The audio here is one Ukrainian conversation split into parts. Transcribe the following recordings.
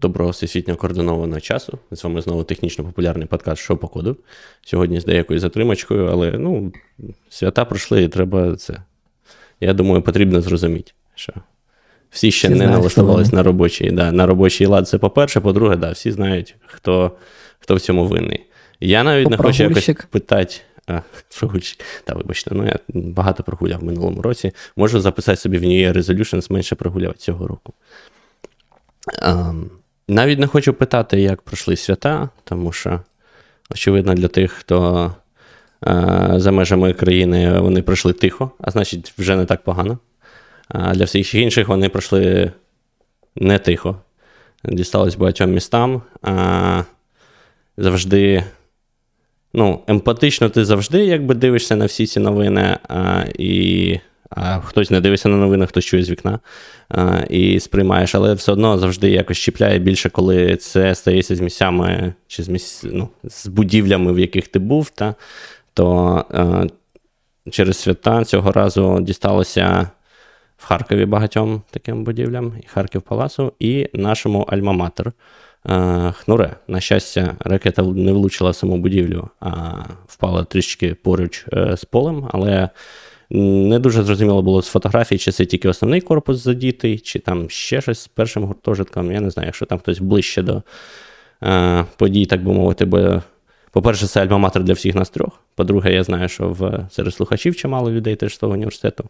Доброго всесвітньо координованого часу. З вами знову технічно популярний подкаст «Що по коду». Сьогодні з деякою затримочкою, але ну, свята пройшли і треба це. Я думаю, потрібно зрозуміти, що всі ще всі не налаштувалися на робочий да, на робочий лад. Це по-перше, по-друге, да, всі знають, хто хто в цьому винний. Я навіть не хочу якось питати. А, прогульщик. Та, вибачте, ну я багато прогуляв в минулому році. Можу записати собі в New Year Resolutions менше прогуляв цього року. Um, навіть не хочу питати, як пройшли свята, тому що, очевидно, для тих, хто е, за межами країни вони пройшли тихо, а значить, вже не так погано. А для всіх інших вони пройшли не тихо. Дісталось багатьом містам. А, Завжди, ну, емпатично ти завжди якби дивишся на всі ці новини. а, і хтось не дивиться на новини, хтось чує з вікна і сприймаєш, але все одно завжди якось чіпляє більше, коли це стається з місцями чи з місць, ну, з будівлями, в яких ти був, та, то а, через свята цього разу дісталося в Харкові багатьом таким будівлям, і Харків Паласу, і нашому Альма-Матер. Хнуре, на щастя, ракета не влучила саму будівлю, а впала трішки поруч е, з полем, але не дуже зрозуміло було з фотографій, чи це тільки основний корпус задітий, чи там ще щось з першим гуртожитком. Я не знаю, якщо там хтось ближче до е, подій, так би мовити, бо, по-перше, це альма-матер для всіх нас трьох. По-друге, я знаю, що в серед слухачів чимало людей теж з того університету.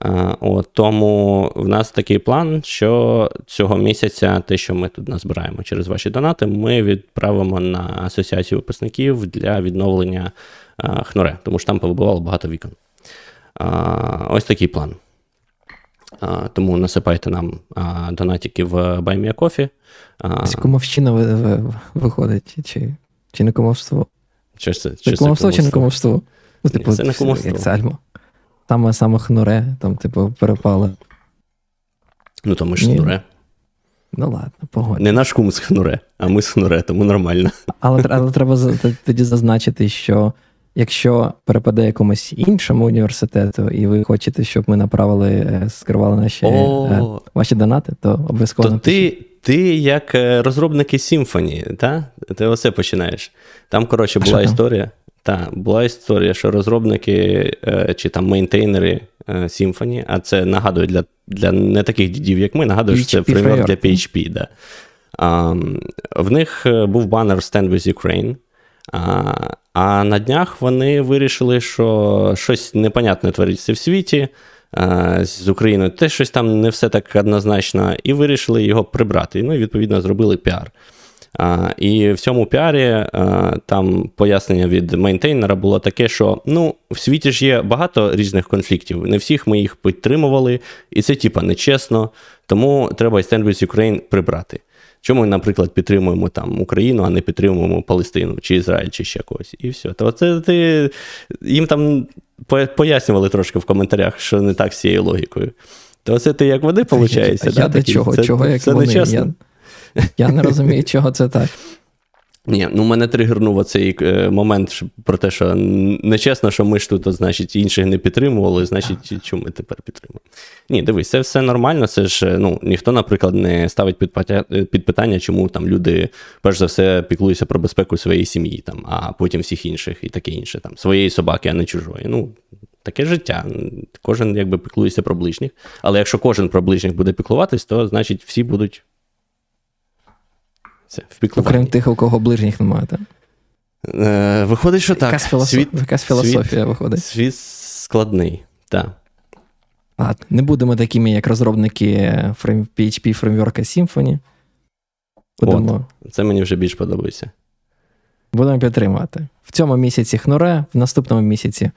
Е, от, Тому в нас такий план, що цього місяця те, що ми тут назбираємо через ваші донати, ми відправимо на асоціацію випускників для відновлення е, хноре, тому що там повибивало багато вікон. Ось такий план. Тому насипайте нам донатики в BuyMeACoffee. Ось кумовщина виходить, чи чи не кумовство? Чи це, чи кумовство, чи не кумовство? Ну, типу, Це не кумовство. Як це альмо. Саме саме хнуре, там, типу, перепали. Ну, то ми ж хнуре. Ну, ладно, погодь. Не наш кум з хнуре, а ми з хнуре, тому нормально. Але але треба тоді зазначити, що Якщо перепаде якомусь іншому університету, і ви хочете, щоб ми направили, е, скривали наші е, ваші донати, то обов'язково. То ти ти як е, розробники Symfony, та? ти оце починаєш. Там, коротше, була історія. Та, була історія, що розробники чи там мейнтейнери Symfony, а це нагадую для для не таких дідів, як ми, нагадую, що це фреймворк для PHP. Да. А, В них був банер Stand with Ukraine. А а на днях вони вирішили, що щось непонятне твориться в світі. З Україною теж щось там не все так однозначно, і вирішили його прибрати. Ну і відповідно зробили піар. А, І в цьому піарі а, там пояснення від maintainer а було таке, що ну, в світі ж є багато різних конфліктів. Не всіх ми їх підтримували, і це, типа, нечесно. Тому треба with Ukraine прибрати. Чому ми, наприклад, підтримуємо там Україну, а не підтримуємо Палестину чи Ізраїль, чи ще когось. І все. То це ти їм там пояснювали трошки в коментарях, що не так з цією логікою. То це ти як води, виходить? Я до чого? Це, чого як це вони? Я, я не розумію, чого це так. Ні, ну мене тригернув оцей е, момент про те, що нечесно, що ми ж тут, значить, інших не підтримували, значить, чому ми тепер підтримуємо. Ні, дивись, це все нормально. Це ж ну, ніхто, наприклад, не ставить під, під питання, чому там люди, перш за все, піклуються про безпеку своєї сім'ї, там, а потім всіх інших і таке інше, там, своєї собаки, а не чужої. Ну, Таке життя. Кожен якби піклується про ближніх. Але якщо кожен про ближніх буде піклуватись, то значить всі будуть це в піклуванні. Окрім тих, у кого ближніх немає, так? Е, Виходить, що так. Якась, філософ... світ, Якась філософія світ, виходить. Світ складний, так. А, не будемо такими, як розробники фрейм... PHP фреймворка Symfony. Будемо... От, Це мені вже більш подобається. Будемо підтримувати. В цьому місяці Хнуре, в наступному місяці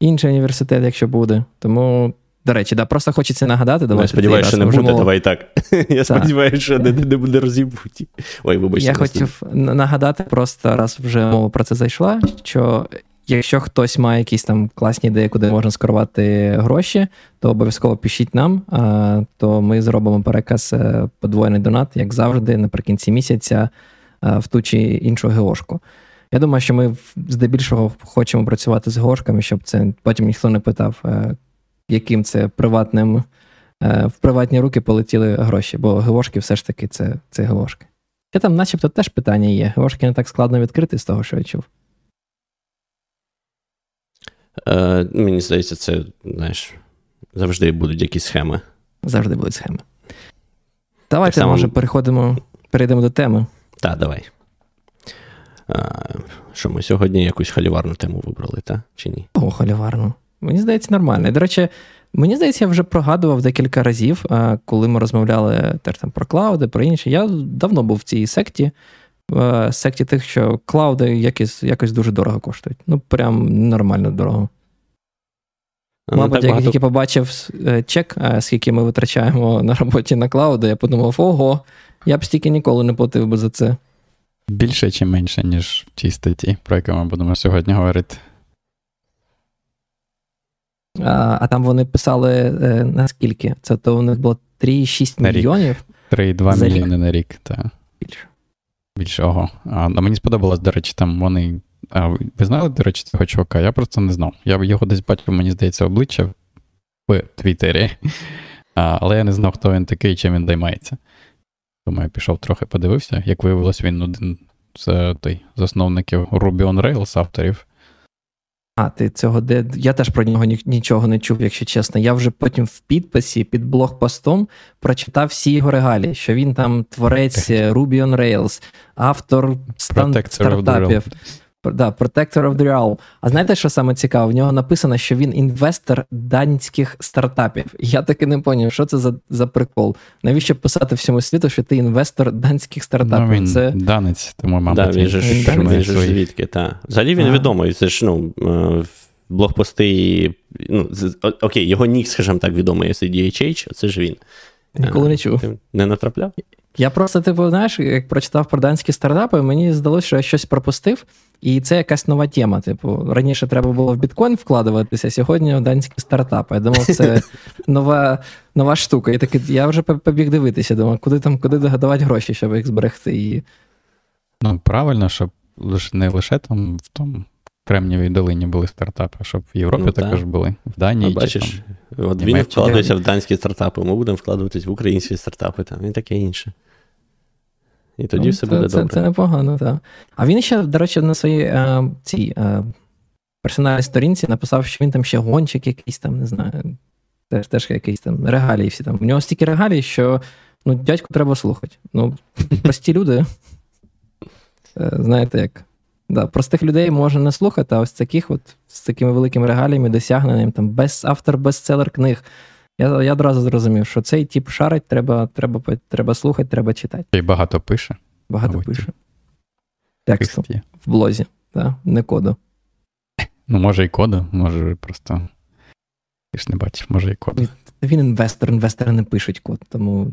інший університет, якщо буде. Тому до речі, да, просто хочеться нагадати. Давай, Я сподіваюся, що не буде, мов... давай так. Я сподіваюся, що не, не буде розібуті. Ой, вибачте. Я хотів нагадати, просто раз вже мова про це зайшла, що якщо хтось має якісь там класні ідеї, куди можна скерувати гроші, то обов'язково пишіть нам, то ми зробимо переказ е, подвоєний донат, як завжди, наприкінці місяця в ту чи іншу геошку. Я думаю, що ми здебільшого хочемо працювати з гошками, щоб це потім ніхто не питав, е, яким це приватним е, в приватні руки полетіли гроші, бо ГВОшки все ж таки це це ГВОшки. І там, начебто, теж питання є. ГВОшки не так складно відкрити з того, що я чув. Е, Мені здається, це, знаєш, завжди будуть якісь схеми. Завжди будуть схеми. Давайте, само... може, переходимо, перейдемо до теми. Так, давай. А, Що ми сьогодні якусь халіварну тему вибрали, так? Чи ні? О, халіварну. Мені здається, нормально. І, до речі, мені здається, я вже прогадував декілька разів, коли ми розмовляли теж там про клауди, про інше. Я давно був в цій секті. Секті тих, що клауди якось якось дуже дорого коштують. Ну, прям нормально дорого. Ну, Мабуть, як я побачив е, чек, е, скільки ми витрачаємо на роботі на клауди, я подумав, ого, я б стільки ніколи не платив би за це. Більше чи менше, ніж в тій статті, про яку ми будемо сьогодні говорити. А а там вони писали е, наскільки? Це то у них було 3,6 мільйонів? 3,2 мільйони на рік, так. Більше. Більше, ого. А, Мені сподобалось, до речі, там вони. А, Ви знали, до речі, цього чувака? Я просто не знав. Я його десь бачив, мені здається, обличчя в Твіттері. А, Але я не знав, хто він такий чим він займається. Тому я пішов трохи подивився. Як виявилось, він один з той, засновників Ruby on Rails авторів. А, ти цього де. Я теж про нього нічого не чув, якщо чесно. Я вже потім в підписі під блогпостом прочитав всі його регалії, що він там творець Ruby on Rails, автор стан... стартапів. Да, Protector of the Real. А знаєте, що саме цікаво? В нього написано, що він інвестор данських стартапів. Я таки не зрозумів, що це за за прикол. Навіщо писати всьому світу, що ти інвестор данських стартапів? Ну, він це... Данець, тому, мабуть, да, він же ж він же звідки, та. Взагалі він а. відомий. Це ж ну, е, блогпости. Ну, Окей, його нік, скажімо так, відомий SDHH, це ж він. Ніколи не е, чув. Ти не натрапляв? Я просто, типу, знаєш, як прочитав про данські стартапи, мені здалося, що я щось пропустив, і це якась нова тема. Типу, раніше треба було в біткоін вкладуватися, сьогодні в данські стартапи. Я думав, це нова нова штука. І таки я вже побіг дивитися, думав, куди там, куди догадавати гроші, щоб їх зберегти. І... Ну, правильно, щоб не лише там в тому Кремнівій долині були стартапи, щоб в Європі ну, також були, в Данії. А бачиш, там, от він вкладається в данські стартапи, ми будемо вкладуватись в українські стартапи там і таке інше. І тоді ну, все це, буде це, добре. Це непогано, так. А він ще, до речі, на своїй е, цій е, персональній сторінці написав, що він там ще гонщик якийсь там, не знаю, теж теж якийсь там регалії всі там. У нього стільки регалій, що ну, дядьку треба слухати. Ну, прості люди. Е, знаєте, як. Да, Простих людей можна не слухати, а ось таких от з такими великими регаліями, досягненням, там, без автор бестселер книг. Я я одразу зрозумів, що цей тип шарить, треба треба, треба слухати, треба читати. І багато пише. Багато Мабуть. пише. Тексту в блозі, так, не коду. Ну, може, і коду, може просто. Ти ж не бачиш, може і коду. Він інвестор, інвестори не пишуть код, тому.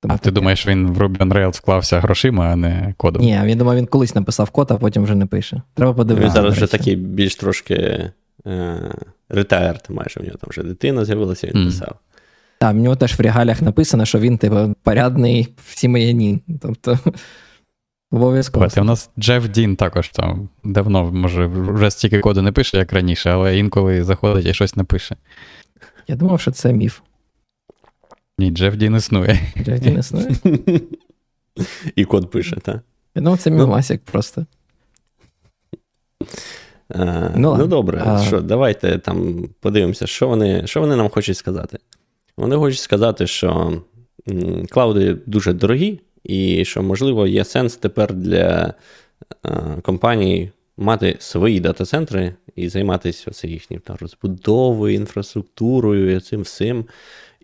Тому а таке. ти думаєш, він в Ruby on Rails вклався грошима, а не кодом? Ні, він думав, він колись написав код, а потім вже не пише. Треба подивитися. Він зараз вже такий більш трошки ретайрд, майже в нього там вже дитина з'явилася, він mm. писав. Так, в нього теж в регалях написано, що він, типу, порядний в сім'яні. Тобто, обов'язково. У нас Джеф Дін також там давно, може, вже стільки коду не пише, як раніше, але інколи заходить і щось напише. Я думав, що це міф. Ні, Джеф Дін існує. Джеф Дін існує. І код пише, так? Думав, це мімасик просто. А, е, ну, ну добре, а... що, давайте там подивимося, що вони що вони нам хочуть сказати. Вони хочуть сказати, що м, клауди дуже дорогі, і що, можливо, є сенс тепер для а, е, компаній мати свої дата-центри і займатися їхньою розбудовою, інфраструктурою, і цим всім.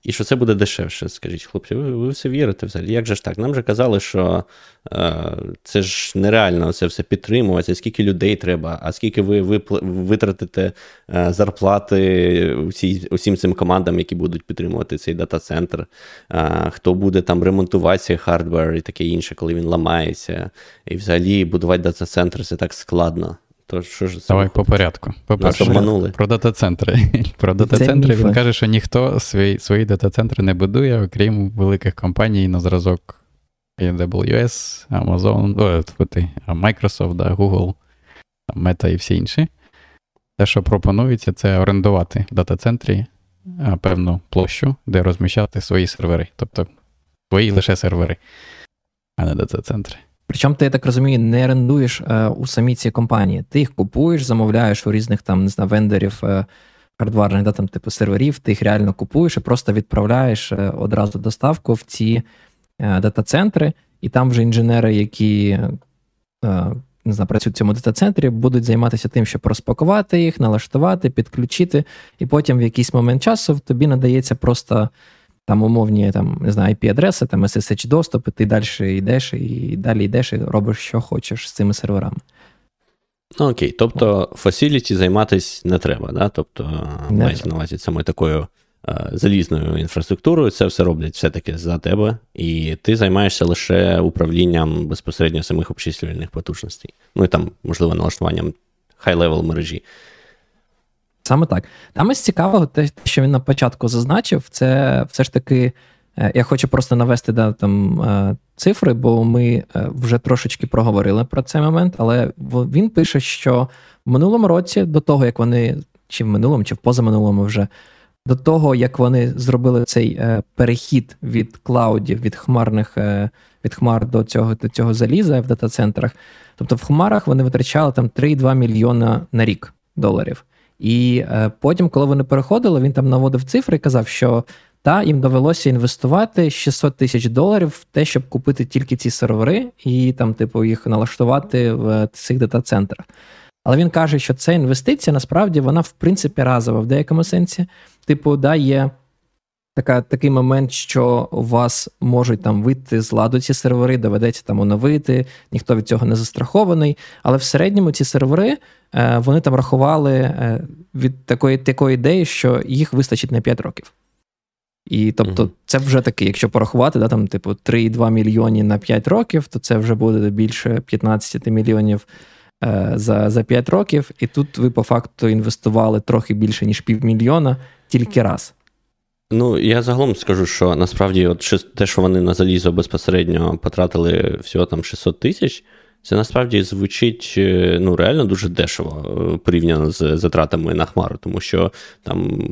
І що це буде дешевше, скажіть, хлопці, ви ви все вірите взагалі? Як же ж так? Нам же казали, що е, це ж нереально це все підтримувати, скільки людей треба, а скільки ви витратите е, зарплати усі, усім цим командам, які будуть підтримувати цей дата-центр, е, хто буде там ремонтувати цей hardware і таке інше, коли він ламається. І взагалі будувати дата-центр це так складно. То що ж Давай по порядку. По-перше, про дата-центри. Про дата-центри він каже, що ніхто свої свої дата-центри не будує, окрім великих компаній на зразок AWS, Amazon, о, Microsoft, да, Google, Meta і всі інші. Те, що пропонується, це орендувати дата-центрі певну площу, де розміщати свої сервери. Тобто свої лише сервери, а не дата-центри. Причому ти, я так розумію, не орендуєш е, у самій цій компанії. Ти їх купуєш, замовляєш у різних там, не знаю, вендорів е, хардварних, да, там, типу серверів, ти їх реально купуєш і просто відправляєш е, одразу доставку в ці дата-центри, і там вже інженери, які не знаю, працюють в цьому дата-центрі, будуть займатися тим, щоб розпакувати їх, налаштувати, підключити, і потім в якийсь момент часу тобі надається просто там умовні там, не знаю, IP-адреси, там SSH доступ, і ти далі йдеш і далі йдеш і робиш, що хочеш з цими серверами. Ну, окей, тобто facility займатися не треба, да? тобто мається на увазі саме такою е, залізною інфраструктурою, це все роблять все-таки за тебе, і ти займаєшся лише управлінням безпосередньо самих обчислювальних потужностей. Ну і там, можливо, налаштуванням high-level мережі. Саме так. Там із цікавого, те, що він на початку зазначив, це все ж таки. Е, я хочу просто навести да, там е, цифри, бо ми е, вже трошечки проговорили про цей момент, але він пише, що в минулому році, до того, як вони, чи в минулому, чи в позаминулому вже, до того, як вони зробили цей перехід від клаудів, від хмарних, від хмар до цього до цього заліза в дата-центрах, тобто в хмарах вони витрачали там 3,2 мільйона на рік доларів. І е, потім, коли вони переходили, він там наводив цифри і казав, що та їм довелося інвестувати 600 тисяч доларів в те, щоб купити тільки ці сервери і там, типу, їх налаштувати в цих дата-центрах. Але він каже, що ця інвестиція насправді вона в принципі разова в деякому сенсі. Типу, да, є така, такий момент, що у вас можуть там вийти з ладу ці сервери, доведеться там оновити, ніхто від цього не застрахований. Але в середньому ці сервери е, вони там рахували е, від такої такої ідеї, що їх вистачить на 5 років. І тобто, це вже таки, якщо порахувати, да, там, типу, 3,2 мільйони на 5 років, то це вже буде більше 15 мільйонів е, за за 5 років. І тут ви по факту інвестували трохи більше, ніж півмільйона тільки раз. Ну, я загалом скажу, що насправді, от те, що вони на залізо безпосередньо потратили всього там 600 тисяч, це насправді звучить е, ну, реально дуже дешево е, порівняно з затратами на Хмару, тому що там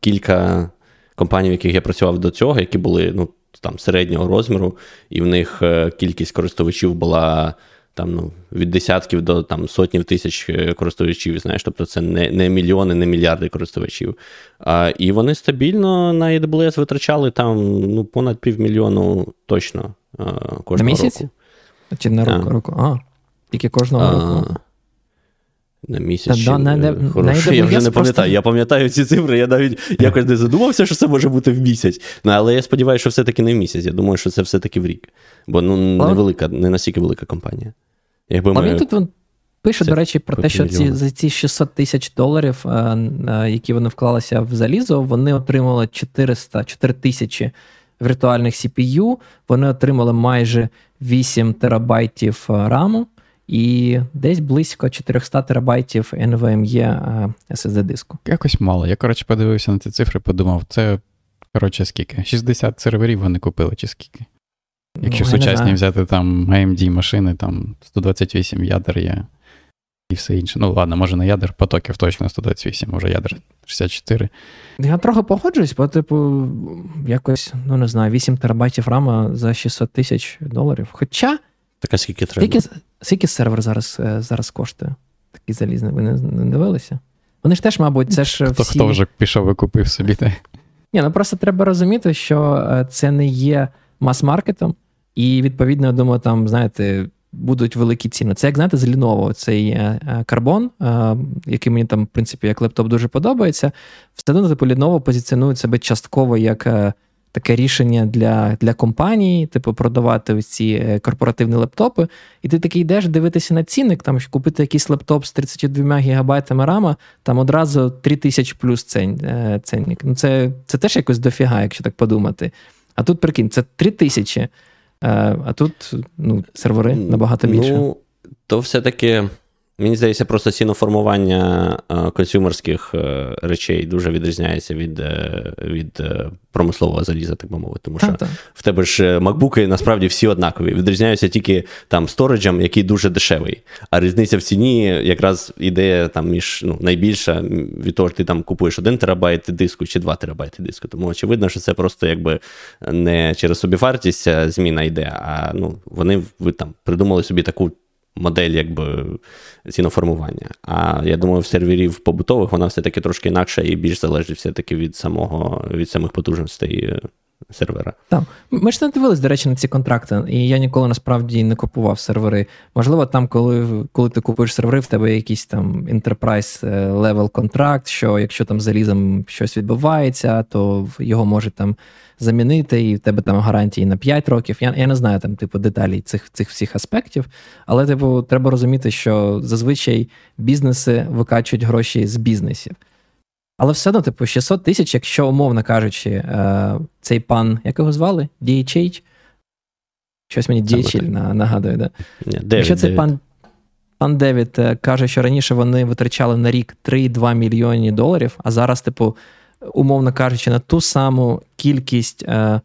кілька компаній, в яких я працював до цього, які були ну, там середнього розміру, і в них е, кількість користувачів була там ну, від десятків до там, сотнів тисяч е, користувачів, знаєш, тобто це не не мільйони, не мільярди користувачів. А, І вони стабільно на AWS витрачали там ну, понад півмільйону точно а, кожного на місяць? року. Чи на року? року? А, тільки кожного а, року. На місяць. Да, на, на, Хороший, я вже не пам'ятаю. Просто... Я пам'ятаю ці цифри, я навіть якось не задумався, що це може бути в місяць. Ну, Але я сподіваюся, що все-таки не в місяць. Я думаю, що це все-таки в рік. Бо ну, не велика, не настільки велика компанія. Якби ми... Він тут він пише, до речі, про те, що ці, за ці 600 тисяч доларів, а, е, а, е, які вони вклалися в залізо, вони отримали 400 4 тисячі віртуальних CPU, вони отримали майже 8 терабайтів е, раму і десь близько 400 терабайтів NVMe SSD диску. Якось мало. Я, коротше, подивився на ці цифри, подумав, це коротше скільки? 60 серверів вони купили, чи скільки? Якщо ну, сучасні взяти там AMD машини, там 128 ядер є і все інше. Ну, ладно, може не ядер, потоків точно 128, може ядер 64. Я трохи погоджуюсь, бо, типу, якось, ну не знаю, 8 терабайтів рама за 600 тисяч доларів. Хоча. Така скільки треба. Скільки, скільки сервер зараз е, зараз коштує? Такий залізний, ви не, не дивилися? Вони ж теж, мабуть, це ж. Хто, всі... хто вже пішов і купив собі. те. Ні, ну просто треба розуміти, що е, це не є мас-маркетом. І відповідно, я думаю, там, знаєте, будуть великі ціни. Це, як знаєте, з Lenovo, цей е, е, карбон, е, який мені там, в принципі, як лептоп дуже подобається. Все одно, типу, Lenovo позиціонує себе частково як таке рішення для для компанії, типу, продавати ось ці корпоративні лептопи. І ти такий йдеш дивитися на цінник, там купити якийсь лептоп з 32 гігабайтами рама, там одразу 3000 плюс ценник. Ну, це, це теж якось дофіга, якщо так подумати. А тут прикинь, це 3000. Е, а тут ну, сервери набагато більше. Ну, то все-таки Мені здається, просто ціноформування е, консюмерських е, речей дуже відрізняється від е, від промислового заліза, так би мовити. Тому що так, так. в тебе ж макбуки насправді всі однакові. Відрізняються тільки там сториджем, який дуже дешевий. А різниця в ціні якраз іде там між ну, найбільша від того, що ти там купуєш 1 терабайт диску чи 2 терабайти диску. Тому очевидно, що це просто якби не через собівартість зміна йде, а ну, вони ви там придумали собі таку модель якби ціноформування. А я думаю, в серверів побутових вона все-таки трошки інакша і більш залежить все-таки від самого, від самих потужностей е, сервера. Так. Ми ж не дивились, до речі, на ці контракти, і я ніколи насправді не купував сервери. Можливо, там, коли коли ти купуєш сервери, в тебе якийсь там enterprise е, level контракт, що якщо там залізом щось відбувається, то його може там замінити, і в тебе там гарантії на 5 років. Я я не знаю там, типу, деталі цих цих всіх аспектів, але типу, треба розуміти, що зазвичай бізнеси викачують гроші з бізнесів. Але все одно, типу, 600 тисяч, якщо, умовно кажучи, е, цей пан, як його звали? DHH? Щось мені DHH нагадує, да? Ні, Якщо цей пан пан Девід е, каже, що раніше вони витрачали на рік 3,2 мільйони доларів, а зараз, типу, умовно кажучи, на ту саму кількість е,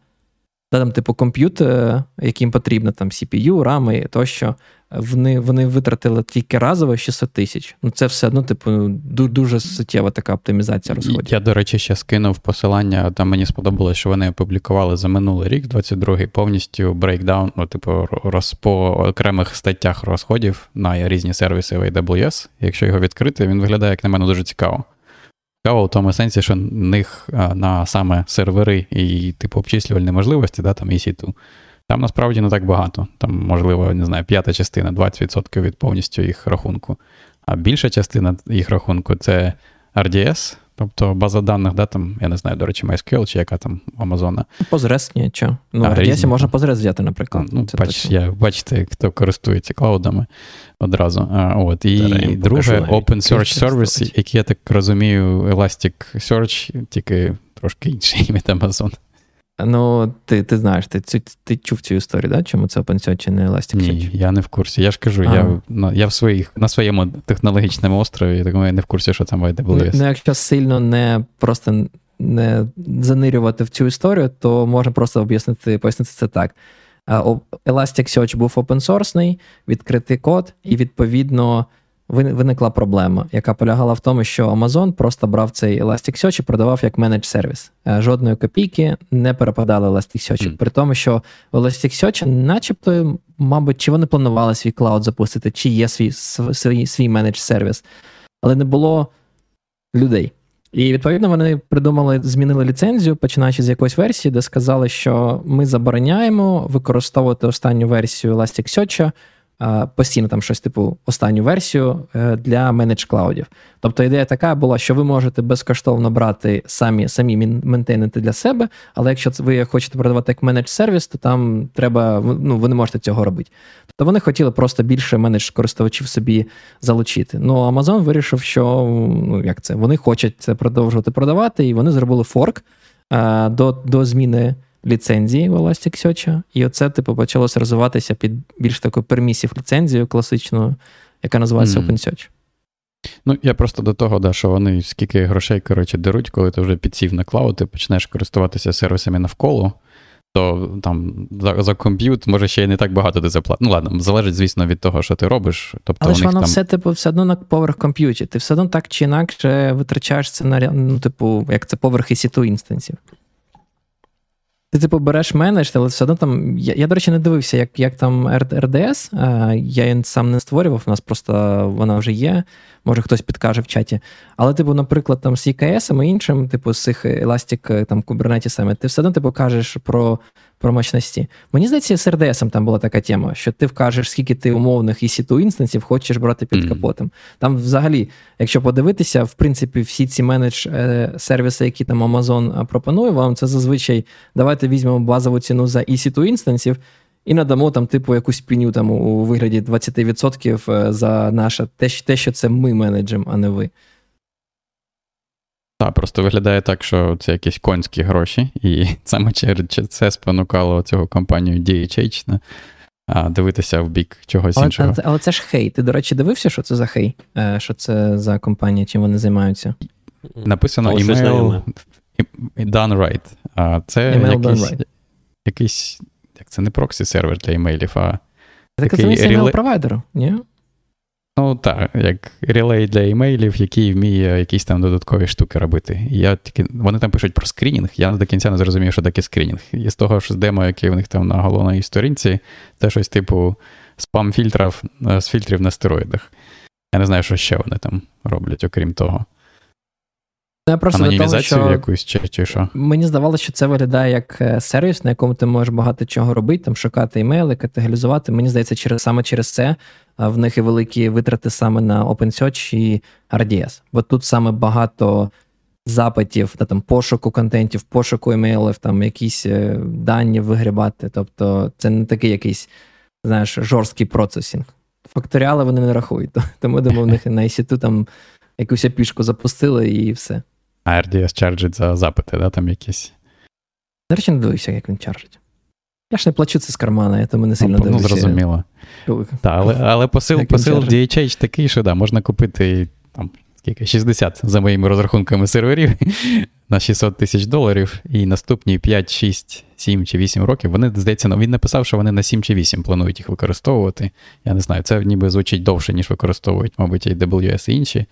там, типу, комп'ютер, яким потрібно там CPU, RAM тощо, вони вони витратили тільки разово 600 тисяч. Ну це все одно, типу, дуже суттєва така оптимізація розходів. Я, до речі, ще скинув посилання. Там мені сподобалось, що вони опублікували за минулий рік, 22-й, повністю breakdown, ну, типу, роз, по окремих статтях розходів на різні сервіси в AWS. Якщо його відкрити, він виглядає, як на мене, дуже цікаво. Цікаво в тому сенсі, що них на саме сервери і типу обчислювальні можливості, да, там EC2, там насправді не так багато. Там, можливо, не знаю, п'ята частина, 20% від повністю їх рахунку. А більша частина їх рахунку це RDS, Тобто база даних, да, там, я не знаю, до речі, MySQL чи яка там Amazon. Позрес, ні, що. Ну, а, RDS можна Позрес взяти, наприклад. Ну, Це бач, я, Бачите, хто користується клаудами одразу. А, от. І друге, Open Search Service, який, я так розумію, Elasticsearch, тільки трошки інший від Amazon. Ну, ти ти знаєш, ти ти, ти чув цю історію, да? чому це OpenSearch чи не Elasticsearch? Ні, я не в курсі. Я ж кажу, я я в своїх, на своєму технологічному острові, тому я не в курсі, що там в AWS. Ну, якщо сильно не просто не занирювати в цю історію, то можна просто об'яснити, пояснити це так. Elasticsearch був open-source, відкритий код, і відповідно виникла проблема, яка полягала в тому, що Amazon просто брав цей Elasticsearch і продавав як менедж сервіс. Жодної копійки не перепадали Elasticsearch. Mm. При тому, що Elasticsearch начебто, мабуть, чи вони планували свій клауд запустити, чи є свій свій, свій менедж сервіс, але не було людей. І відповідно вони придумали, змінили ліцензію, починаючи з якоїсь версії, де сказали, що ми забороняємо використовувати останню версію Elasticsearch постійно там щось типу останню версію е, для менедж клаудів. Тобто ідея така була, що ви можете безкоштовно брати самі самі ментейнити для себе, але якщо ви хочете продавати як менедж сервіс, то там треба, ну ви не можете цього робити. Тобто вони хотіли просто більше менедж користувачів собі залучити. Ну Amazon вирішив, що ну як це, вони хочуть це продовжувати продавати, і вони зробили форк а, до, до зміни ліцензії в Elasticsearch, і оце, типу, почалося розвиватися під більш такою permissive ліцензією класичною, яка називається mm. OpenSearch. Ну, я просто до того, да, що вони скільки грошей, коротше, деруть, коли ти вже підсів на cloud, ти почнеш користуватися сервісами навколо, то там за за комп'ют може ще й не так багато ти заплатиш. Ну, ладно, залежить, звісно, від того, що ти робиш. Тобто, Але ж воно там... все, типу, все одно на поверх комп'юті. Ти все одно так чи інакше витрачаєш це на ну, типу, як це поверх EC2 інстансів. Ти, типу, береш менедж, але все одно там. Я, я, до речі, не дивився, як як там РДС. Я її сам не створював, у нас просто вона вже є. Може хтось підкаже в чаті. Але, типу, наприклад, там з EKS і іншим, типу, з цих Elastic там Kubernetes, ти все одно типу, кажеш про про мощності. Мені здається, з RDS там була така тема, що ти вкажеш, скільки ти умовних EC2 інстансів хочеш брати під капотом. Там, взагалі, якщо подивитися, в принципі, всі ці менедж сервіси, які там Amazon е, пропонує вам, це зазвичай давайте візьмемо базову ціну за EC2 інстансів. І надамо там, типу, якусь піню там у вигляді 20% е, за наше те, те, що це ми менеджем, а не ви. Так, просто виглядає так, що це якісь конські гроші, і саме через це спонукало цього компанію DHH дивитися в бік чогось але, іншого. Але, але це ж хей. Ти, до речі, дивився, що це за хей? Е, що це за компанія, чим вони займаються? Написано Але email done right. А це Email done right. якийсь, як це не проксі сервер для імейлів, а Так Такий це реле- провайдеру, ні? Ну так, як релей для імейлів, який вміє якісь там додаткові штуки робити. Я тільки, вони там пишуть про скринінг, я до кінця не зрозумів, що таке скринінг. І з того, з демо, яке в них там на головній сторінці, це щось типу спам-фільтрів е, з фільтрів на стероїдах. Я не знаю, що ще вони там роблять, окрім того. Я просто до того, що якусь чи, чи що. мені здавалося, що це виглядає як е, сервіс, на якому ти можеш багато чого робити, там шукати імейли, категоризувати. Мені здається, через саме через це в них і великі витрати саме на OpenSearch і RDS. Бо тут саме багато запитів та там пошуку контентів, пошуку імейлів, там якісь е, дані вигрібати. Тобто це не такий якийсь, знаєш, жорсткий процесінг. Факторіали вони не рахують. Тому думаю, в них на EC2 там якусь опішку запустили і все. А RDS чарджить за запити, да, там якісь. До речі, не дивився, як він чаржить. Я ж не плачу це з кармана, я тому не сильно Ну, ну, зрозуміло. Та, але, але посил, посил. DHH такий, що да, можна купити там, скільки, 60 за моїми розрахунками серверів на 600 тисяч доларів, і наступні 5, 6, 7 чи 8 років вони, здається, ну, він написав, що вони на 7 чи 8 планують їх використовувати. Я не знаю, це ніби звучить довше, ніж використовують, мабуть, AWS і інші.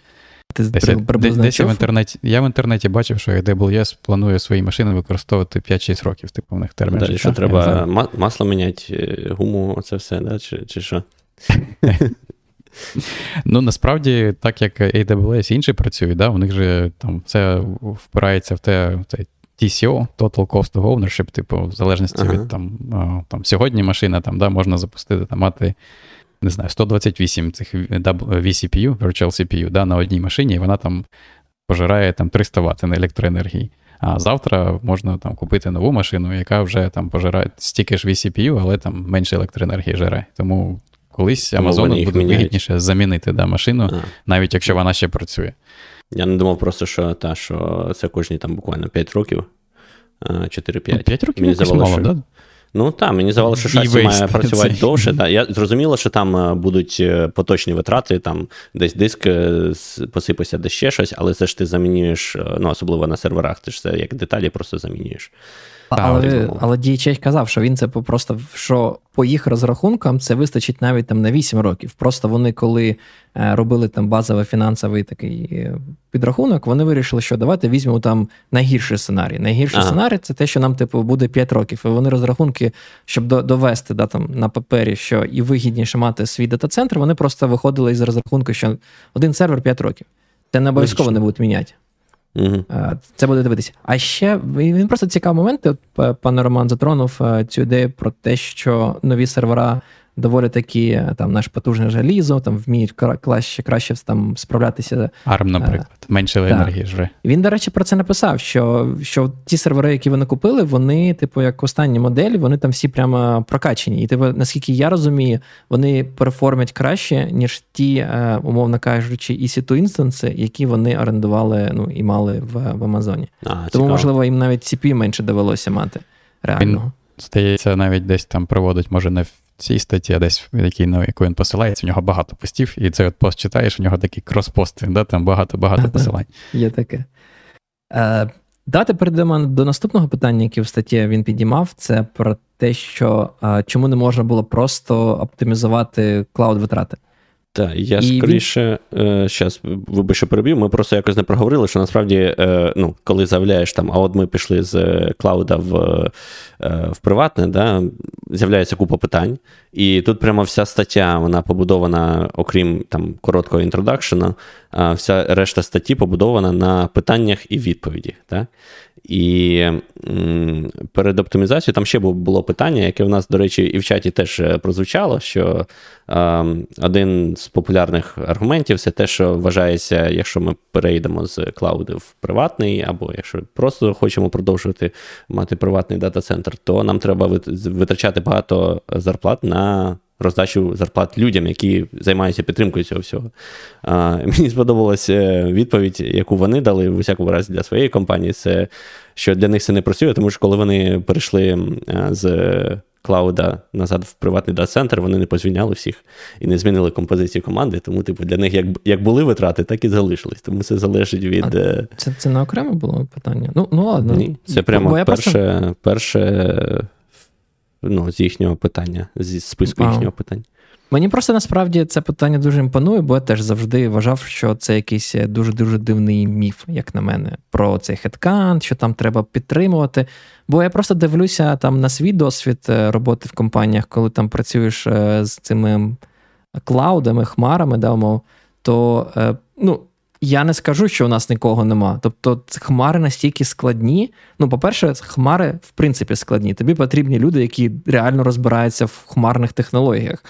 Ти Десь, десь я в інтернеті, я в інтернеті бачив, що AWS планує свої машини використовувати 5-6 років, типу, в них термін. Далі життя. що треба знаю. ма- масло міняти, е, гуму, оце все, да? чи, чи що? Ну, насправді, так як AWS і інші працюють, да, у них же там все впирається в те, в те TCO, Total Cost of Ownership, типу, в залежності Ага. від там, там сьогодні машина там, да, можна запустити там мати. Не знаю, 128 цих vCPU, Virtual CPU, да, на одній машині, і вона там пожирає там 300 Вт на електроенергії. А завтра можна там купити нову машину, яка вже там пожирає стільки ж vCPU, але там менше електроенергії жере. Тому колись Amazon буде міняють. вигідніше замінити да, машину, А. навіть якщо вона ще працює. Я не думав просто, що, та, що це кожні там буквально 5 років. 4-5. Ну, 5 років Мені здавалося, що- да? Ну так, мені здавалося, що шасі має працювати довше. Та. Я зрозуміло, що там е, будуть е, поточні витрати, там десь диск е, посипався, десь ще щось, але це ж ти замінюєш, ну особливо на серверах, ти ж це як деталі просто замінюєш. Але, типу. але DHH казав, що він це по- просто що по їх розрахункам це вистачить навіть там на 8 років. Просто вони, коли е, робили там базовий фінансовий такий е, підрахунок, вони вирішили, що давайте візьмемо там найгірший сценарій. Найгірший Ага. сценарій це те, що нам типу буде 5 років. І вони розрахунки, щоб до, довести да, там, на папері, що і вигідніше мати свій дата-центр, вони просто виходили із розрахунку, що один сервер 5 років. Це не обов'язково не будуть міняти. Угу. Це буде дивитися. А ще він просто цікавий момент. Пане Роман затронув е, цю ідею про те, що нові сервера доволі такі е, там наш потужне желізо, там вміють краще, краще там справлятися. ARM, наприклад, менше енергії жре. Він, до речі, про це написав: що, що ті сервери, які вони купили, вони, типу, як останні моделі, вони там всі прямо прокачені. І типу, наскільки я розумію, вони перформять краще, ніж ті, е, умовно кажучи, EC2 інстанси, які вони орендували ну, і мали в, в Амазоні. А, Тому, цікаво. можливо, їм навіть CPU менше довелося мати. Реального. Здається, навіть десь там проводить, може, не в цій статті, а десь в якій, на яку він посилається, в нього багато постів, і цей от пост читаєш, в нього такі крос-пости, да, там багато-багато посилань. Є таке. Е, давайте перейдемо до наступного питання, яке в статті він підіймав. Це про те, що е, чому не можна було просто оптимізувати клауд-витрати. Так, я І скоріше, е, щас, вибач, що перебив, ми просто якось не проговорили, що насправді, е, ну, коли заявляєш там, а от ми пішли з е, клауда в, е, в приватне, да, з'являється купа питань. І тут прямо вся стаття, вона побудована, окрім там короткого інтродакшена, вся решта статті побудована на питаннях і відповіді. Так? І перед оптимізацією там ще було питання, яке в нас, до речі, і в чаті теж е, прозвучало, що е, один з популярних аргументів це те, що вважається, якщо ми перейдемо з клауду в приватний, або якщо просто хочемо продовжувати мати приватний дата-центр, то нам треба вит- витрачати багато зарплат на роздачу зарплат людям, які займаються підтримкою цього всього. А, мені сподобалася відповідь, яку вони дали в усякому разі для своєї компанії. Це що для них це не працює, тому що коли вони перейшли е, з клауда назад в приватний дата-центр, вони не позвільняли всіх і не змінили композицію команди. Тому, типу, для них як як були витрати, так і залишились. Тому це залежить від. А це це не окремо було питання? Ну, ну ладно. Ні, Це прямо перше, просто... перше ну, з їхнього питання, зі списку а. їхнього питання. Мені просто насправді це питання дуже імпонує, бо я теж завжди вважав, що це якийсь дуже-дуже дивний міф, як на мене, про цей хедкант, що там треба підтримувати. Бо я просто дивлюся там на свій досвід е, роботи в компаніях, коли там працюєш е, з цими клаудами, хмарами, да, умов, то е, ну, я не скажу, що у нас нікого нема. Тобто, хмари настільки складні. Ну, по-перше, хмари в принципі складні. Тобі потрібні люди, які реально розбираються в хмарних технологіях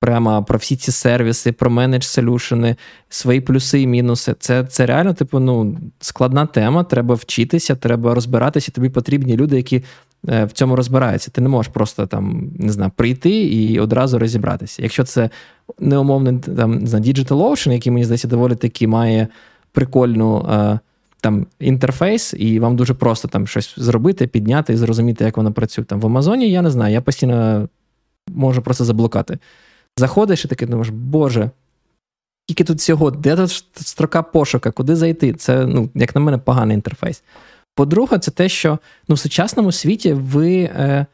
прямо про всі ці сервіси, про менедж солюшени, свої плюси і мінуси. Це це реально, типу, ну, складна тема. Треба вчитися, треба розбиратися. Тобі потрібні люди, які в цьому розбираються. Ти не можеш просто там не знаю, прийти і одразу розібратися. Якщо це неумовний там, не знаю, DigitalOcean, який мені здається, доволі таки має прикольну. Е, там інтерфейс, і вам дуже просто там щось зробити, підняти і зрозуміти, як воно працює. Там В Амазоні я не знаю, я постійно можу просто заблукати. Заходиш і таки думаєш, Боже, скільки тут всього, де тут строка пошука, куди зайти? Це, ну, як на мене, поганий інтерфейс. По-друге, це те, що ну, в сучасному світі ви. Е,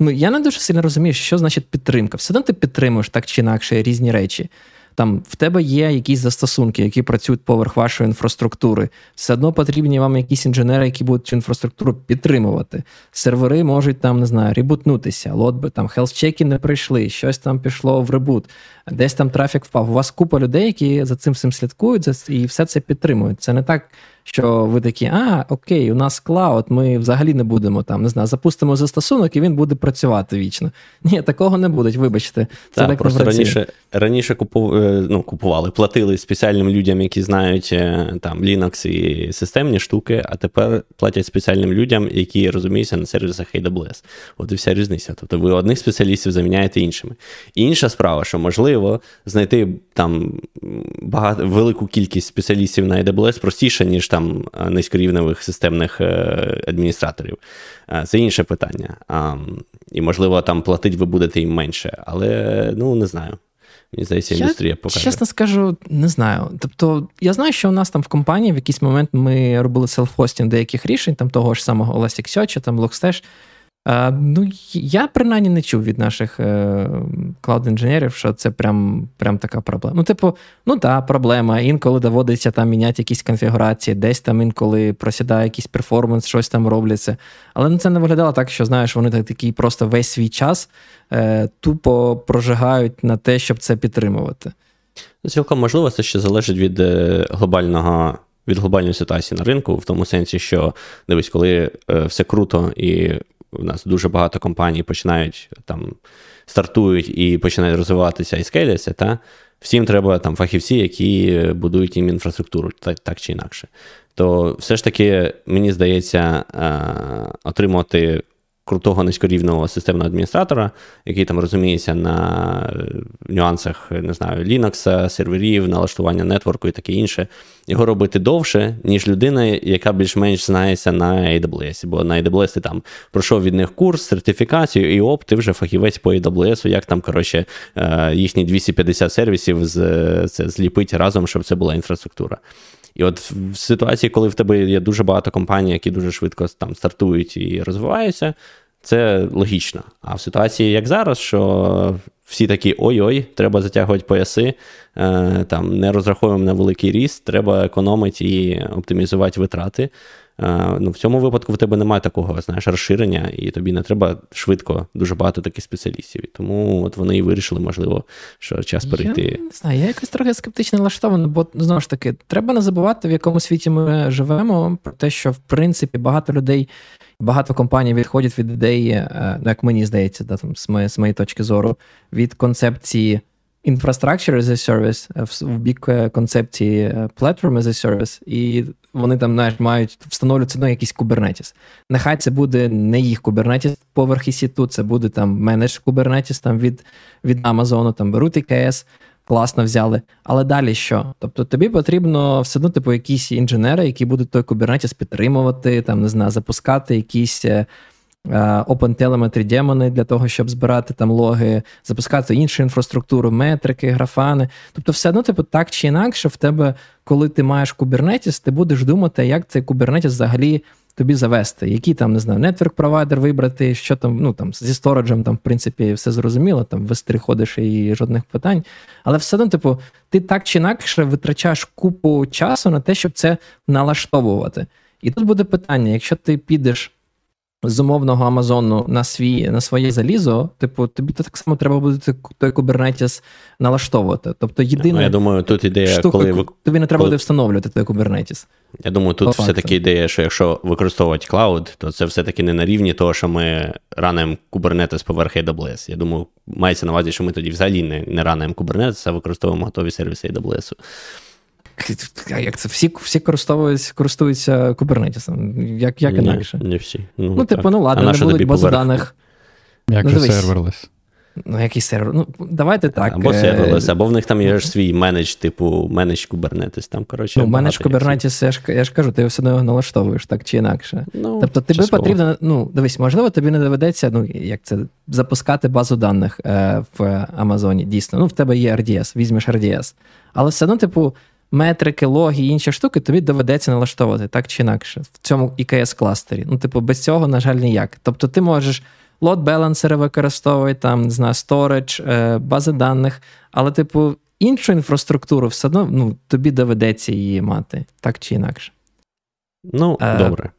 ну, Я не дуже сильно розумію, що значить підтримка. Все одно ти підтримуєш так чи інакше різні речі. Там в тебе є якісь застосунки, які працюють поверх вашої інфраструктури. Все одно потрібні вам якісь інженери, які будуть цю інфраструктуру підтримувати. Сервери можуть там, не знаю, ребутнутися, лотби там health check и не прийшли, щось там пішло в reboot, десь там трафік впав. У вас купа людей, які за цим всім слідкують і все це підтримують. Це не так що ви такі, а, окей, у нас cloud, ми взагалі не будемо там, не знаю, запустимо застосунок і він буде працювати вічно. Ні, такого не буде, вибачте. Це так, так просто не раніше раніше купу, е, ну, купували, платили спеціальним людям, які знають е, там Linux і системні штуки, а тепер платять спеціальним людям, які розуміються на сервісах AWS. От і вся різниця. Тобто ви одних спеціалістів заміняєте іншими. І інша справа, що можливо знайти там багато велику кількість спеціалістів на AWS простіше, ніж там е, низькорівневих системних е, адміністраторів. Е, це інше питання. І, можливо, там платить ви будете їм менше, але ну не знаю. Мені здається, індустрія покаже. Чесно скажу, не знаю. Тобто, я знаю, що у нас там в компанії в якийсь момент ми робили self-hosting деяких рішень, там того ж самого Elasticsearch, там Logstash, а, Ну, я принаймні не чув від наших е, cloud -інженерів, що це прям прям така проблема. Ну, типу, ну так, проблема. Інколи доводиться там міняти якісь конфігурації, десь там інколи просідає якийсь перформанс, щось там робляться. Але ну, це не виглядало так, що знаєш, вони такий просто весь свій час е, тупо прожигають на те, щоб це підтримувати. Ну, цілком можливо, це ще залежить від е, глобального. Від глобальної ситуації на ринку, в тому сенсі, що дивись, коли е, все круто і у нас дуже багато компаній починають там стартують і починають розвиватися і скеляться, та всім треба там фахівці, які будують їм інфраструктуру, так, так чи інакше. То все ж таки, мені здається, е, отримати крутого низькорівного системного адміністратора, який там розуміється на е, нюансах, не знаю, Linux, серверів, налаштування нетворку і таке інше, його робити довше, ніж людина, яка більш-менш знається на AWS. Бо на AWS ти там пройшов від них курс, сертифікацію, і оп, ти вже фахівець по AWS, як там, коротше, е, їхні 250 сервісів з, це зліпити разом, щоб це була інфраструктура. І от в ситуації, коли в тебе є дуже багато компаній, які дуже швидко там стартують і розвиваються, це логічно. А в ситуації, як зараз, що всі такі ой-ой, треба затягувати пояси, е, там не розраховуємо на великий ріст, треба економити і оптимізувати витрати. Е, ну, В цьому випадку в тебе немає такого знаєш, розширення, і тобі не треба швидко дуже багато таких спеціалістів. І тому от вони і вирішили, можливо, що час перейти. Я не знаю, я якось трохи скептично налаштований, бо знову ж таки, треба не забувати, в якому світі ми живемо, про те, що в принципі багато людей. Багато компаній відходять від ідеї, е, ну, як мені здається, да, там, з моєї, з моєї точки зору, від концепції Infrastructure as a service е, в бік е, концепції е, Platform as a service, і вони там навіть мають встановлювати ну, якийсь Kubernetes. Нехай це буде не їх Kubernetes поверх EC2, це буде там менедж Kubernetes там від від Amazon, там беруть IKS, класно взяли. Але далі що? Тобто тобі потрібно все одно типу якісь інженери, які будуть той Kubernetes підтримувати, там не знаю, запускати якісь OpenTelemetry демони для того, щоб збирати там логи, запускати іншу інфраструктуру, метрики, графани. Тобто, все одно, типу, так чи інакше, в тебе, коли ти маєш Kubernetes, ти будеш думати, як цей Kubernetes взагалі тобі завести, який там, не знаю, нетворк провайдер вибрати, що там, ну там зі сториджем, там, в принципі, все зрозуміло, там в S3 ходиш і жодних питань. Але все одно, типу, ти так чи інакше витрачаєш купу часу на те, щоб це налаштовувати. І тут буде питання: якщо ти підеш з умовного Амазону на свій, на своє залізо, типу, тобі так само треба буде той Kubernetes налаштовувати. Тобто, єдине. Ну, я думаю, тут ідея, штука, коли тобі не треба коли... буде встановлювати той Kubernetes. Я думаю, тут все-таки ідея, що якщо використовувати клауд, то це все-таки не на рівні того, що ми ранимо Kubernetes поверх AWS. Я думаю, мається на увазі, що ми тоді взагалі не, не ранимо Kubernetes, а використовуємо готові сервіси AWS. Як це всі всі користуються користуються кубернетісом? Як як інакше? Не всі. Ну, ну типу, ну ладно, не будуть бази даних. Як ну, же серверлес? Ну, який сервер? Ну, давайте так. Або серверлес, або в них там є ж свій менедж, типу, менедж Kubernetes. Там, коротше, ну, менедж Kubernetes, я ж, я ж кажу, ти все одно налаштовуєш так чи інакше. Ну, тобто тобі частково. потрібно, ну, дивись, можливо, тобі не доведеться, ну, як це, запускати базу даних е, в Амазоні. Дійсно, ну, в тебе є RDS, візьмеш RDS. Але все одно, типу, метрики, логи і інші штуки, тобі доведеться налаштовувати так чи інакше в цьому ікс кластері Ну, типу, без цього, на жаль, ніяк. Тобто, ти можеш лот балансери використовувати, там, не знаю, сторидж, бази даних, але, типу, іншу інфраструктуру все одно ну, тобі доведеться її мати, так чи інакше. Ну, а, е, добре.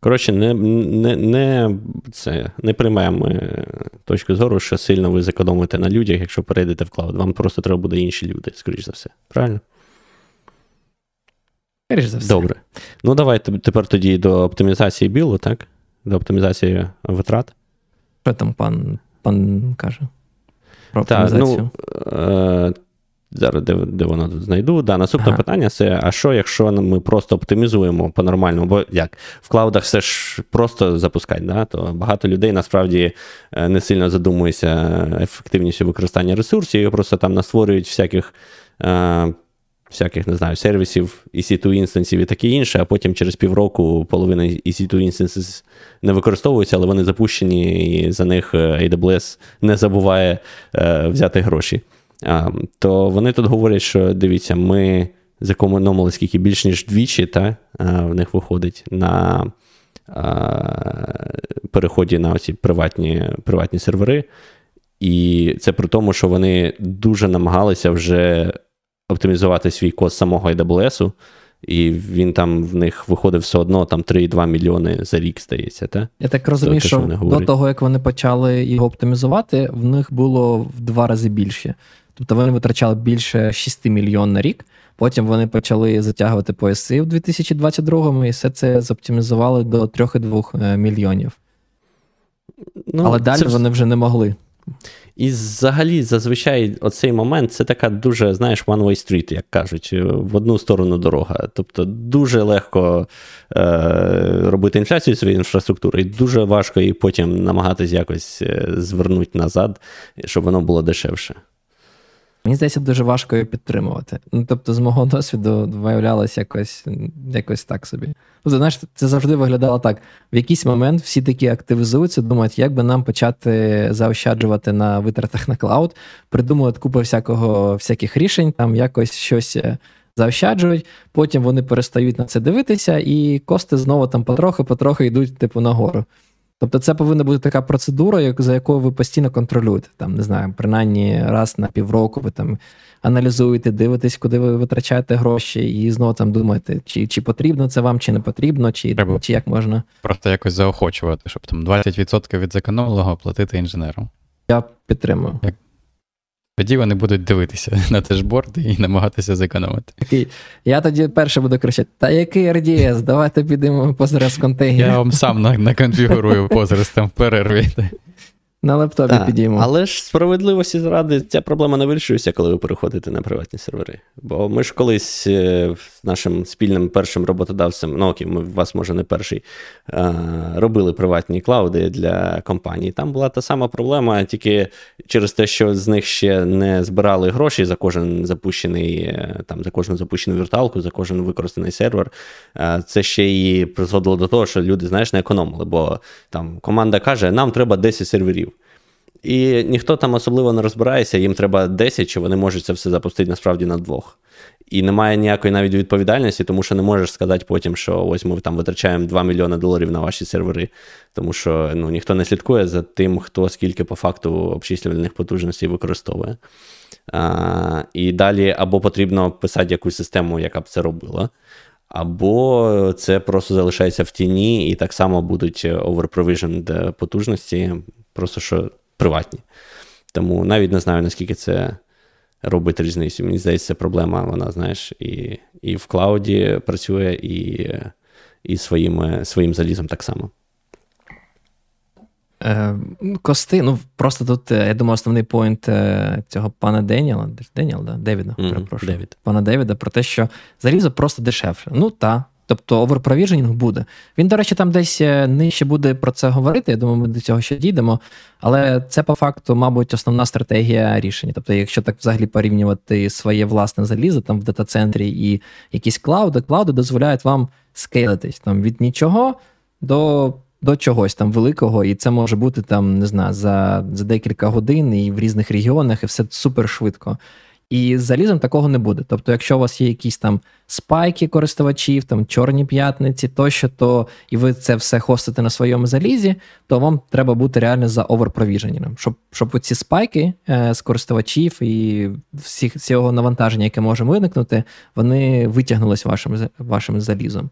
Коротше, не не, не, це, не приймаємо точку зору, що сильно ви зекономите на людях, якщо перейдете в клауд. Вам просто треба буде інші люди, скоріш за все. Правильно? За все. Добре. Ну, давай тепер тоді до оптимізації білу, так? До оптимізації витрат. Що там пан пан каже? Про оптимізацію? Так, ну, е- Зараз де де воно тут знайду. Да, Наступне ага. питання це: а що, якщо ми просто оптимізуємо по-нормальному? Бо як в клаудах все ж просто запускати, да? то багато людей насправді е, не сильно задумується ефективністю використання ресурсів, і просто там настворюють всяких е, всяких, не знаю, сервісів, EC2 інстансів і таке інше, а потім через півроку половина EC2 інстансів не використовується, але вони запущені, і за них е, AWS не забуває е, взяти гроші. А, То вони тут говорять, що дивіться, ми зекономили скільки більш ніж двічі, та, в них виходить на а, переході на оці приватні, приватні сервери. І це при тому, що вони дуже намагалися вже оптимізувати свій код самого AWS, і він там в них виходив все одно там 3,2 мільйони за рік, здається. Та? Я так розумію, що, до того, як вони почали його оптимізувати, в них було в два рази більше. Тобто вони витрачали більше 6 мільйон на рік. Потім вони почали затягувати пояси в 2022-му, і все це зоптимізували до 3,2 е, мільйонів. Ну, Але далі це... вони вже не могли. І взагалі, зазвичай, оцей момент це така дуже, знаєш, one-way street, як кажуть, в одну сторону дорога. Тобто дуже легко е, робити інфляцію своєї інфраструктури, і дуже важко її потім намагатись якось е, звернути назад, щоб воно було дешевше. Мені здається, дуже важко її підтримувати. Ну, Тобто, з мого досвіду виявлялось якось якось так собі. Тобто, знаєш, це завжди виглядало так. В якийсь момент всі такі активізуються, думають, як би нам почати заощаджувати на витратах на клауд, придумують купу всякого, всяких рішень, там якось щось е, заощаджують, потім вони перестають на це дивитися, і кости знову там потрохи-потрохи йдуть, типу, нагору. Тобто це повинна бути така процедура, як, за якою ви постійно контролюєте. Там, не знаю, принаймні раз на півроку ви там аналізуєте, дивитесь, куди ви витрачаєте гроші, і знову там думаєте, чи чи потрібно це вам, чи не потрібно, чи Треба чи як можна. Просто якось заохочувати, щоб там 20% від зекономленого платити інженерам. Я підтримую. Як тоді вони будуть дивитися на дешборд і намагатися зекономити. Такий, Я тоді перше буду кричати: Та який RDS, давайте підемо позраз контейнер. Я вам сам наконфігурую позраз там в перерві. На лептопі так, підіймо. Але ж справедливості заради ця проблема не вирішується, коли ви переходите на приватні сервери. Бо ми ж колись, е, нашим спільним першим роботодавцем, ну окей, ми вас може не перший, е, робили приватні клауди для компаній. Там була та сама проблема, тільки через те, що з них ще не збирали гроші за кожен запущений, е, там за кожну запущену віртуалку, за кожен використаний сервер. Це ще і призводило до того, що люди, знаєш, не економили, бо там команда каже, нам треба 10 серверів. І ніхто там особливо не розбирається, їм треба 10, чи вони можуть це все запустити насправді на двох. І немає ніякої навіть відповідальності, тому що не можеш сказати потім, що ось ми там витрачаємо 2 мільйони доларів на ваші сервери, тому що ну, ніхто не слідкує за тим, хто скільки по факту обчислювальних потужностей використовує. А, І далі або потрібно писати якусь систему, яка б це робила, або це просто залишається в тіні, і так само будуть overprovisioned потужності, просто що приватні. Тому навіть не знаю, наскільки це робить різницю. Мені здається, це проблема, вона, знаєш, і і в cloud і працює, і і своїм, своїм залізом так само. Е, Кости, ну просто тут, е, я думаю, основний point е, цього пана Деніела, Деніел, да? Девіда, mm-hmm, перепрошую, Девід. пана Девіда, про те, що залізо просто дешевше. Ну, так, Тобто overprovisioning буде. Він, до речі, там десь е, нижче буде про це говорити. Я думаю, ми до цього ще дійдемо. Але це по факту, мабуть, основна стратегія рішення. Тобто, якщо так взагалі порівнювати своє власне залізо там в дата-центрі і якісь клауди, клауди дозволяють вам скейлитись там від нічого до. До чогось там великого, і це може бути там, не знаю, за за декілька годин і в різних регіонах, і все супер швидко. І з залізом такого не буде. Тобто, якщо у вас є якісь там спайки користувачів, там чорні п'ятниці, тощо, то і ви це все хостите на своєму залізі, то вам треба бути реально за overprovision ням, щоб щоб ці spike и е, з користувачів і всіх всього навантаження, яке може виникнути, вони витягнулись вашим вашим залізом.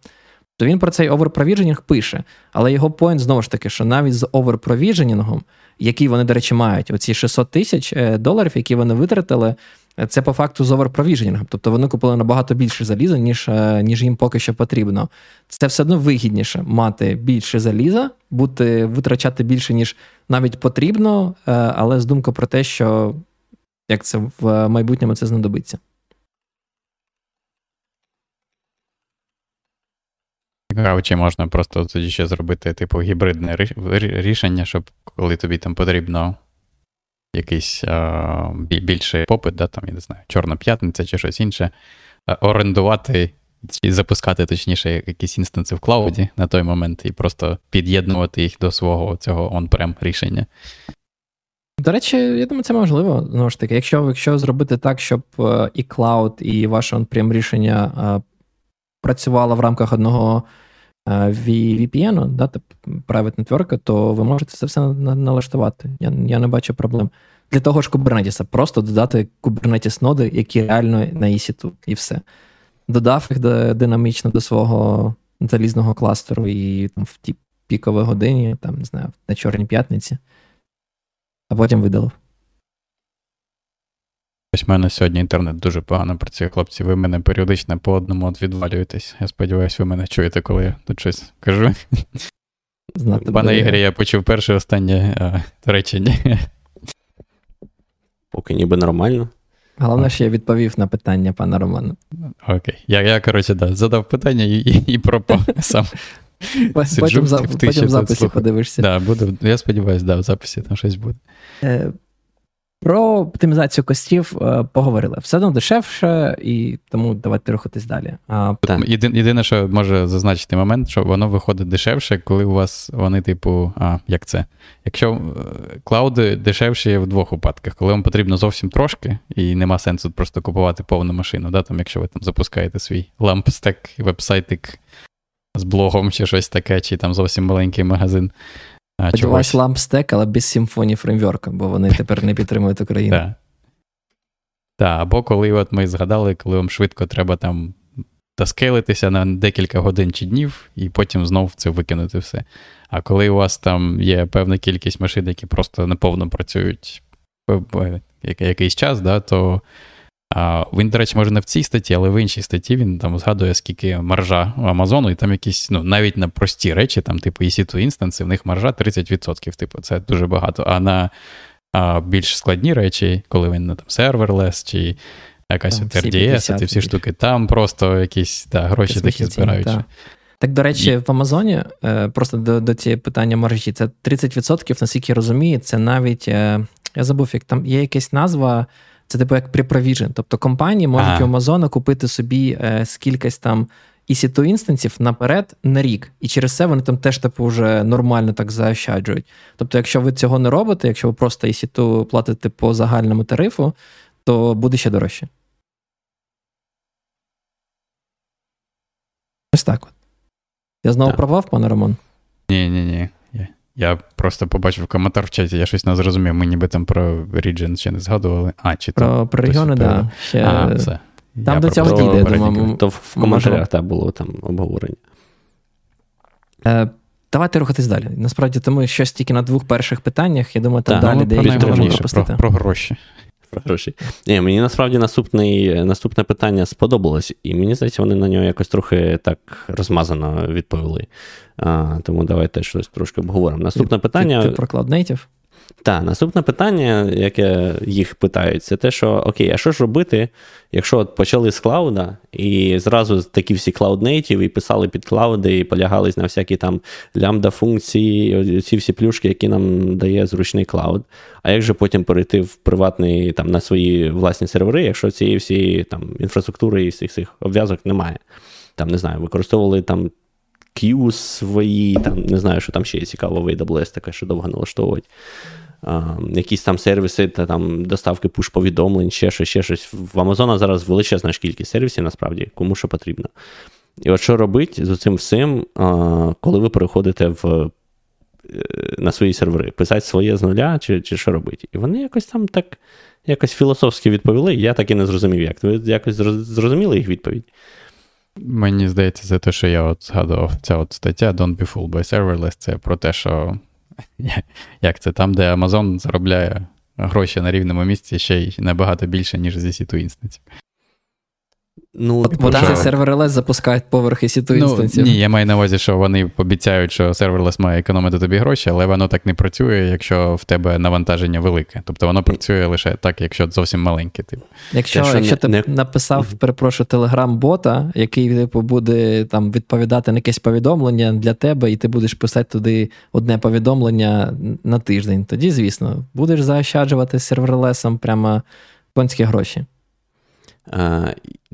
То він про цей overprovisioning пише, але його point знову ж таки, що навіть з overprovisioning ом, який вони, до речі, мають, оці 600 тисяч е, доларів, які вони витратили. Це по факту з overprovisioning ом. Тобто вони купили набагато більше заліза, ніж е, ніж їм поки що потрібно. Це все одно вигідніше мати більше заліза, бути витрачати більше, ніж навіть потрібно, е, але з думкою про те, що як це в майбутньому це знадобиться. Чи можна просто тоді ще зробити типу гібридне рішення, щоб коли тобі там потрібно якийсь а, більший попит, да, там, я не знаю, Чорна п'ятниця чи щось інше, орендувати чи запускати, точніше, якісь інстанси в клауді на той момент і просто під'єднувати їх до свого цього on-prem рішення. До речі, я думаю, це можливо. Знову ж таки, якщо якщо зробити так, щоб е, і клауд, і ваше on-prem рішення е, працювало в рамках одного е, VPN, да, private network, то ви можете це все налаштувати. Я я не бачу проблем. Для того ж Kubernetes, просто додати Kubernetes ноди, які реально на EC2, і все. Додав їх динамічно до свого залізного кластеру і там, в ті пікові годині, там, не знаю, на Чорній п'ятниці, а потім видалив. Ось в мене сьогодні інтернет дуже погано працює, хлопці. Ви мене періодично по одному відвалюєтесь. Я сподіваюся, ви мене чуєте, коли я тут щось кажу. Знати Пане Ігорі, я почув перше останнє речення. Поки ніби нормально. Головне, що я відповів на питання пана Романа. Окей. Я, я коротше, да, задав питання і і, і пропав сам. Потім в записі подивишся. Да, буду, Я сподіваюся, да, в записі там щось буде. Про оптимізацію костів е, поговорили. Все одно дешевше, і тому давайте рухатись далі. А, Єдине, що може зазначити момент, що воно виходить дешевше, коли у вас вони, типу, а, як це? Якщо е, клауди дешевші в двох випадках, коли вам потрібно зовсім трошки, і нема сенсу просто купувати повну машину, да, там, якщо ви там запускаєте свій лампстек, вебсайтик з блогом чи щось таке, чи там зовсім маленький магазин. Сподіваюсь, лампстек, але без симфонії фреймворка, бо вони тепер не підтримують Україну. Так, Так, або коли от ми згадали, коли вам швидко треба там доскейлитися на декілька годин чи днів, і потім знов це викинути все. А коли у вас там є певна кількість машин, які просто неповно працюють якийсь час, да, то він, до речі, може не в цій статті, але в іншій статті він там згадує, скільки маржа у Амазону, і там якісь, ну, навіть на прості речі, там, типу, EC2 інстанси, в них маржа 30%. Типу, це дуже багато. А на а, більш складні речі, коли він ну, там серверлес чи якась от RDS, ці всі штуки. Там просто якісь да, гроші такі збирають. Так. Так, до речі, І... в Амазоні просто до до цієї питання мережі, це 30%, наскільки я розумію, це навіть я забув, як там є якась назва. Це типу як pre-provision. Тобто компанії можуть ага. у Амазона купити собі е, скількись там EC2 інстансів наперед на рік. І через це вони там теж типу вже нормально так заощаджують. Тобто, якщо ви цього не робите, якщо ви просто EC2 платите по загальному тарифу, то буде ще дорожче. Ось так от. Я знову так. пропав, пане Роман? Ні, ні, ні. Я просто побачив коментар в чаті, я щось не зрозумів. Ми ніби там про Region ще не згадували. А, чи Про, там, про регіони, так. Да. Ще... А, все. Там я до цього дійде, я думаю. То в коментарях та було там обговорення. Е, Давайте рухатись далі. Насправді, тому щось тільки на двох перших питаннях. Я думаю, там та, далі ну, деякі можна пропустити. Про, про гроші. Про гроші. Ні, Мені насправді наступний, наступне питання сподобалось, і мені здається, вони на нього якось трохи так розмазано відповіли. А, Тому давайте щось трошки обговоримо. Наступне питання. Ти, ти про Cloud Native? Так, наступне питання, яке їх питають, це те, що окей, а що ж робити, якщо от почали з клауда, і зразу такі всі Native і писали під клауди, і полягались на всякі там лямбда-функції, ці всі плюшки, які нам дає зручний клауд. А як же потім перейти в приватний там на свої власні сервери, якщо цієї всієї там інфраструктури і всіх цих обв'язок немає? Там не знаю, використовували там Q свої, там не знаю, що там ще є цікаво в AWS, таке, що довго налаштовувати. А, якісь там сервіси, та там доставки пуш-повідомлень, ще щось, ще щось. В Амазона зараз величезна ж кількість сервісів, насправді, кому що потрібно. І от що робити з цим всім, а, коли ви переходите в, е, на свої сервери, писати своє з нуля, чи чи що робити? І вони якось там так якось філософськи відповіли, я так і не зрозумів, як. Ви якось зрозуміли їх відповідь? Мені здається, за те, що я от згадував, ця от стаття Don't be fooled by serverless, це про те, що як це там, де Amazon заробляє гроші на рівному місці ще й набагато більше, ніж з EC2 інстансів. Ну, цей сервер запускають поверхи сіту ну, інстанців. Ні, я маю на увазі, що вони обіцяють, що серверлес має економити тобі гроші, але воно так не працює, якщо в тебе навантаження велике. Тобто воно працює лише так, якщо зовсім маленьке. Типу. Якщо якщо ти не... написав, перепрошую, телеграм-бота, який типу, буде там відповідати на якесь повідомлення для тебе, і ти будеш писати туди одне повідомлення на тиждень, тоді, звісно, будеш заощаджувати серверлесом прямо конські гроші.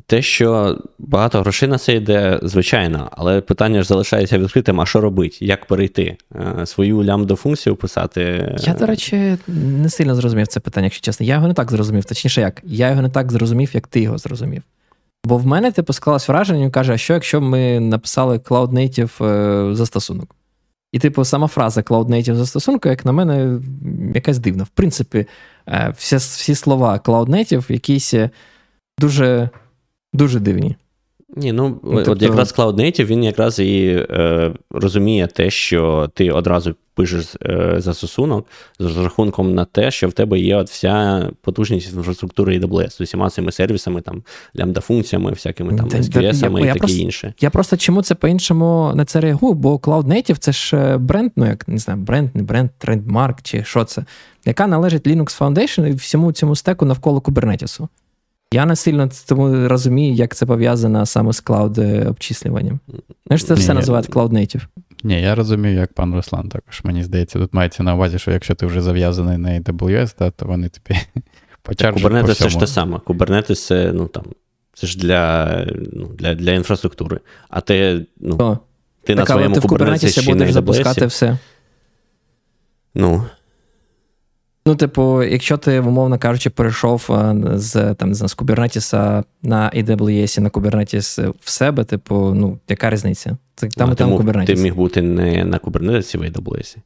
Те, що багато грошей на це йде, звичайно, але питання ж залишається відкритим: а що робити? Як перейти? Свою лямбду функцію писати? Я, до речі, не сильно зрозумів це питання, якщо чесно. Я його не так зрозумів. Точніше, як? Я його не так зрозумів, як ти його зрозумів. Бо в мене типу склалось враження, він каже, а що якщо ми написали Cloud Native е, застосунок? І, типу, сама фраза Cloud Native застосунку, як на мене, якась дивна. В принципі, е, всі, всі слова Cloud Native якісь дуже дуже дивні. Ні, ну, ну тобто... от якраз Cloud Native, він якраз і е, розуміє те, що ти одразу пишеш е, застосунок з рахунком на те, що в тебе є от вся потужність інфраструктури AWS з усіма цими сервісами, там, лямбда-функціями, всякими там SQS і таке інше. Я просто чому це по-іншому на це реагую, бо Cloud Native це ж е, бренд, ну як не знаю, бренд, не бренд, трендмарк чи що це, яка належить Linux Foundation і всьому цьому стеку навколо Kubernetes. Я не сильно тому розумію, як це пов'язано саме з клауд обчислюванням. Знаєш, це Ні, все називають Cloud Native. Ні, я розумію, як пан Руслан також. Мені здається, тут мається на увазі, що якщо ти вже зав'язаний на AWS, да, то вони тобі почаржать Kubernetes по це ж те саме. Kubernetes це, ну, там, це ж для ну, для, для інфраструктури. А ти, ну, О, ти так, на своєму але ти в Kubernetes ще будеш запускати все. Ну, Ну, типу, якщо ти, умовно кажучи, перейшов е, з там з Kubernetes на AWS на Kubernetes в себе, типу, ну, яка різниця? Це там ну, і там Kubernetes. Ти міг бути не на Kubernetes в AWS.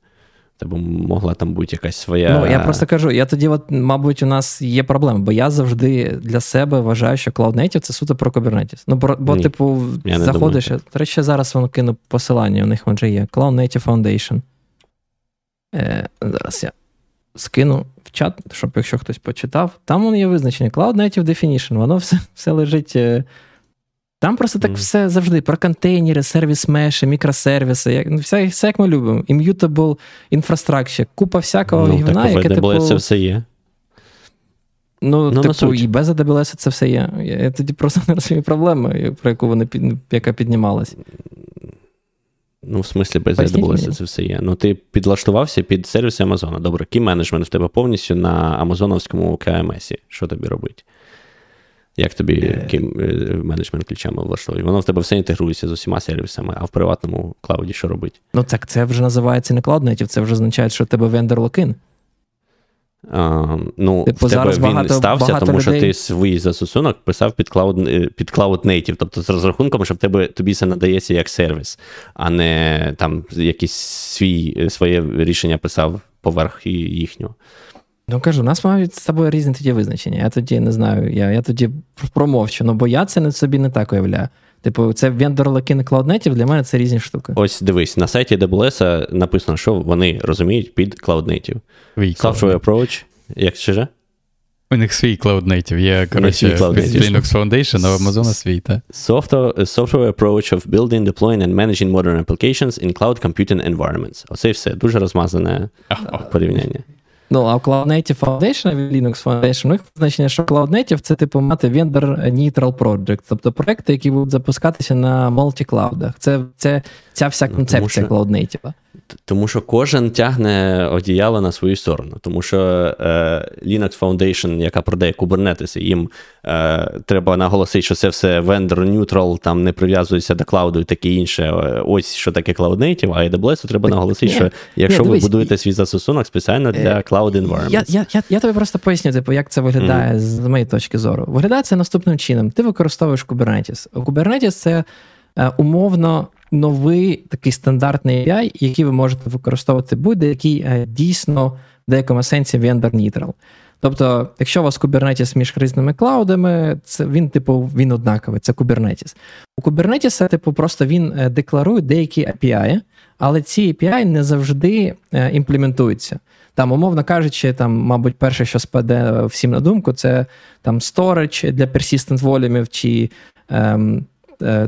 Тебе могла там бути якась своя. Ну, я просто кажу, я тоді, от, мабуть, у нас є проблема, бо я завжди для себе вважаю, що Cloud Native це суто про Kubernetes. Ну, бо, бо типу, заходиш. До речі, зараз воно кину посилання, у них вже є. Cloud Native Foundation. Е, Зараз я скину в чат, щоб якщо хтось почитав, там воно є визначення Cloud Native Definition, воно все все лежить. Е, там просто так mm. все завжди про контейнери, сервіс меші, мікросервіси, як, ну, все, все як ми любимо. Immutable infrastructure, купа всякого ну, гівна, яке типу... це все є. Ну, ну типу, і без AWS це все є. Я тоді просто не розумію проблеми, про яку вони яка піднімалась. Ну, в смислі, без AWS це все є. Ну, ти підлаштувався під сервіси Амазона. Добре, кій менеджмент в тебе повністю на Амазоновському КМС. Що тобі робить? Як тобі yeah. Е, менеджмент ключами влаштовує? Воно в тебе все інтегрується з усіма сервісами, а в приватному клауді що робить? Ну так це вже називається не Native, це вже означає, що в тебе вендор локин. А, ну, типу, в тебе зараз він багато, стався, багато тому людей... що ти свій застосунок писав під Cloud е, під Cloud Native, тобто з розрахунком, що в тебе тобі це надається як сервіс, а не там якийсь свій, е, своє рішення писав поверх їхнього. Ну кажу, у нас мають з тобою різні тоді визначення. Я тоді не знаю, я я тоді промовчу, ну бо я це собі не так уявляю. Типу, це вендор локін Cloud Native, для мене це різні штуки. Ось дивись, на сайті AWS написано, що вони розуміють під Cloud Native. Software Approach, як ще же? У них свій Cloud Native, є, коротше, Linux Foundation, а в Amazon свій, так? Software, software approach of building, deploying and managing modern applications in cloud computing environments. Оце і все. Дуже розмазане порівняння. Ну, а в Cloud Native Foundation Linux Foundation, у них значення, що Cloud Native це типу мати vendor neutral project, тобто проекти, які будуть запускатися на мультиклаудах. Це це ця вся ну, концепція Cloud Native. Тому що кожен тягне одіяло на свою сторону. Тому що е, Linux Foundation, яка продає Kubernetes, їм е, треба наголосити, що це все vendor neutral, там не прив'язується до клауду і таке інше. Ось що таке Cloud Native, а AWS треба наголосити, що якщо Ні, ви будуєте свій застосунок спеціально для е, Cloud Environments. Я я, я, я тобі просто поясню, типу, як це виглядає mm. з моєї точки зору. Виглядає це наступним чином: ти використовуєш Kubernetes. Kubernetes це е, умовно новий такий стандартний API, який ви можете використовувати будь-який е, дійсно в деякому сенсі vendor neutral. Тобто, якщо у вас Kubernetes між різними клаудами, це він, типу, він однаковий, це Kubernetes. У Kubernetes, типу, просто він е, декларує деякі API, але ці API не завжди е, імплементуються. Там, умовно кажучи, там, мабуть, перше, що спаде всім на думку, це там storage для persistent волюмів, чи ем,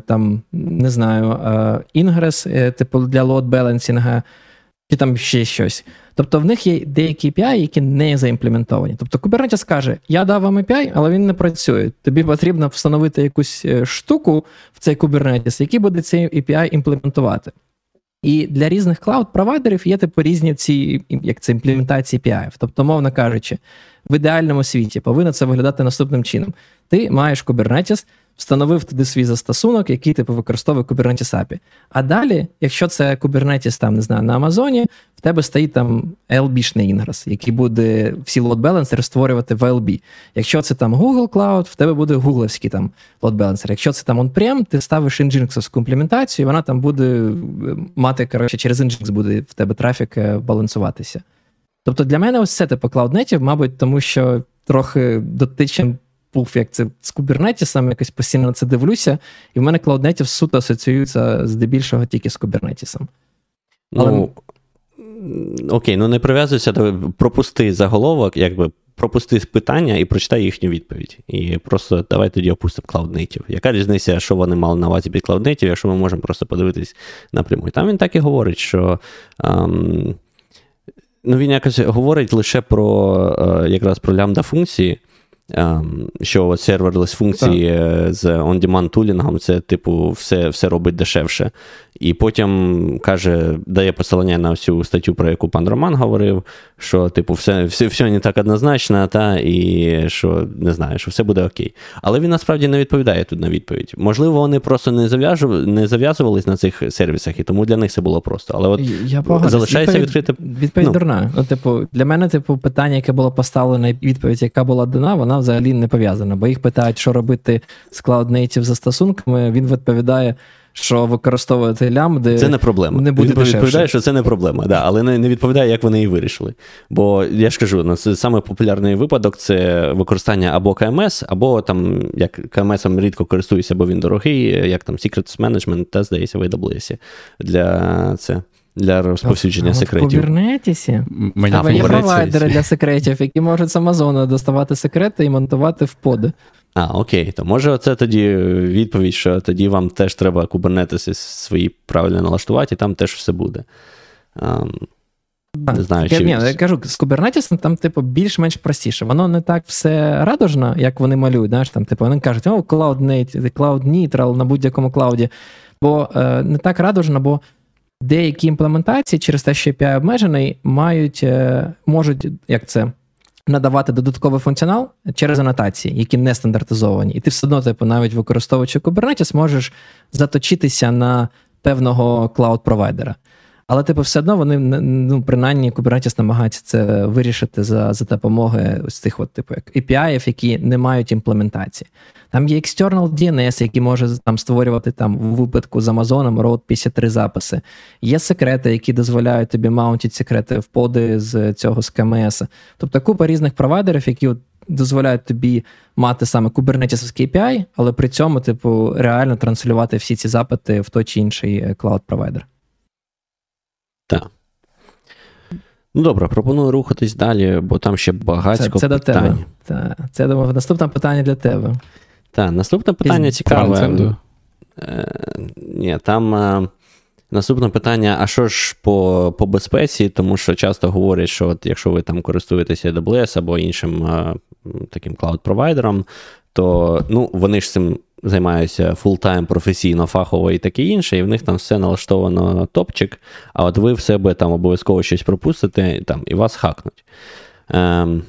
там, не знаю, інгрес, е, типу для load balancing, чи там ще щось. Тобто в них є деякі API, які не заімплементовані. Тобто Kubernetes скаже, я дав вам API, але він не працює. Тобі потрібно встановити якусь е, штуку в цей Kubernetes, який буде цей API імплементувати. І для різних клауд-провайдерів є типу різні ці як це імплементації API. Тобто, мовно кажучи, в ідеальному світі повинно це виглядати наступним чином. Ти маєш Kubernetes, встановив туди свій застосунок, який типу використовує Kubernetes API. А далі, якщо це Kubernetes там, не знаю, на Амазоні, в тебе стоїть там LB-шний інгрес, який буде всі balancer створювати в LB. Якщо це там Google Cloud, в тебе буде гугловський там balancer. Якщо це там on-prem, ти ставиш Nginx імплементацію, і вона там буде е, мати, коротше, через Nginx буде в тебе трафік е, балансуватися. Тобто для мене ось це типу Native, мабуть, тому що трохи дотичен був як це з Kubernetes, якось постійно на це дивлюся, і в мене Cloud суто асоціюється здебільшого тільки з Kubernetes. Але... Ну, Окей, ну не прив'язуйся, до пропусти заголовок, якби пропусти питання і прочитай їхню відповідь. І просто давай тоді опустимо Cloud Native. Яка різниця, що вони мали на увазі під Cloud Native, якщо ми можемо просто подивитись напряму. І там він так і говорить, що. Ем, ну Він якось говорить лише про е, якраз про лямбда функції. Ем, що серверлес функції так. з on-demand тулінгом, це, типу, все все робить дешевше. І потім каже, дає посилання на всю статтю, про яку пан Роман говорив, що, типу, все все, все не так однозначно, та, і що не знаю, що все буде окей. Але він насправді не відповідає тут на відповідь. Можливо, вони просто не зав'язували, не зав'язувались на цих сервісах, і тому для них це було просто. Але от Я залишається відкрите. Відповідь ну. дурна. Ну, типу, Для мене, типу, питання, яке було поставлено, відповідь, яка була дана, вона взагалі не пов'язана. Бо їх питають, що робити з Cloud Native застосунками. Він відповідає що використовувати лямбди це не проблема. Не буде Він відповідає, що це не проблема, да, але не не відповідає, як вони її вирішили. Бо я ж кажу, ну, це саме популярний випадок це використання або КМС, або там як КМС рідко користуюся, бо він дорогий, як там Secrets Management, та здається, в AWS для це. Для розповсюдження а секретів. В Kubernetes є провайдери для секретів, які можуть з Амазона доставати секрети і монтувати в поди. А, окей, то може це тоді відповідь, що тоді вам теж треба Kubernetes свої правильно налаштувати, і там теж все буде. Um, Не знаю, чи... Ні, я кажу, з Kubernetes там, типу, більш-менш простіше. Воно не так все радужно, як вони малюють. Знаєш, там, типу, Вони кажуть, о, Cloud Native, Cloud Neutral на будь-якому клауді. Бо е, не так радужно, бо деякі імплементації через те, що API обмежений, мають, е, можуть, як це, надавати додатковий функціонал через анотації, які не стандартизовані. І ти все одно, типу, навіть використовуючи Kubernetes, можеш заточитися на певного cloud-провайдера. Але, типу, все одно вони ну, принаймні Kubernetes намагається це вирішити за за допомогою ось цих от, типу, як API, які не мають імплементації. Там є external DNS, який може там створювати там в випадку з Amazon Route 53 записи. Є секрети, які дозволяють тобі mount ити секрети в pod и з цього з KMS. Тобто купа різних провайдерів, які от дозволяють тобі мати саме Kubernetes API, але при цьому, типу, реально транслювати всі ці запити в той чи інший cloud-провайдер. Так. Ну, добре, пропоную рухатись далі, бо там ще багатько це, це питань. До тебе. Це я думаю, наступне питання для тебе. Так, наступне питання цікаве. Е, Ні, там е, наступне питання: а що ж по по безпеці? Тому що часто говорять, що от якщо ви там користуєтеся AWS або іншим е, таким cloud-провайдером, то ну, вони ж цим займаються full-time професійно, фахово і таке інше, і в них там все налаштовано топчик, а от ви в себе там обов'язково щось пропустите там, і вас hack нуть. Ем,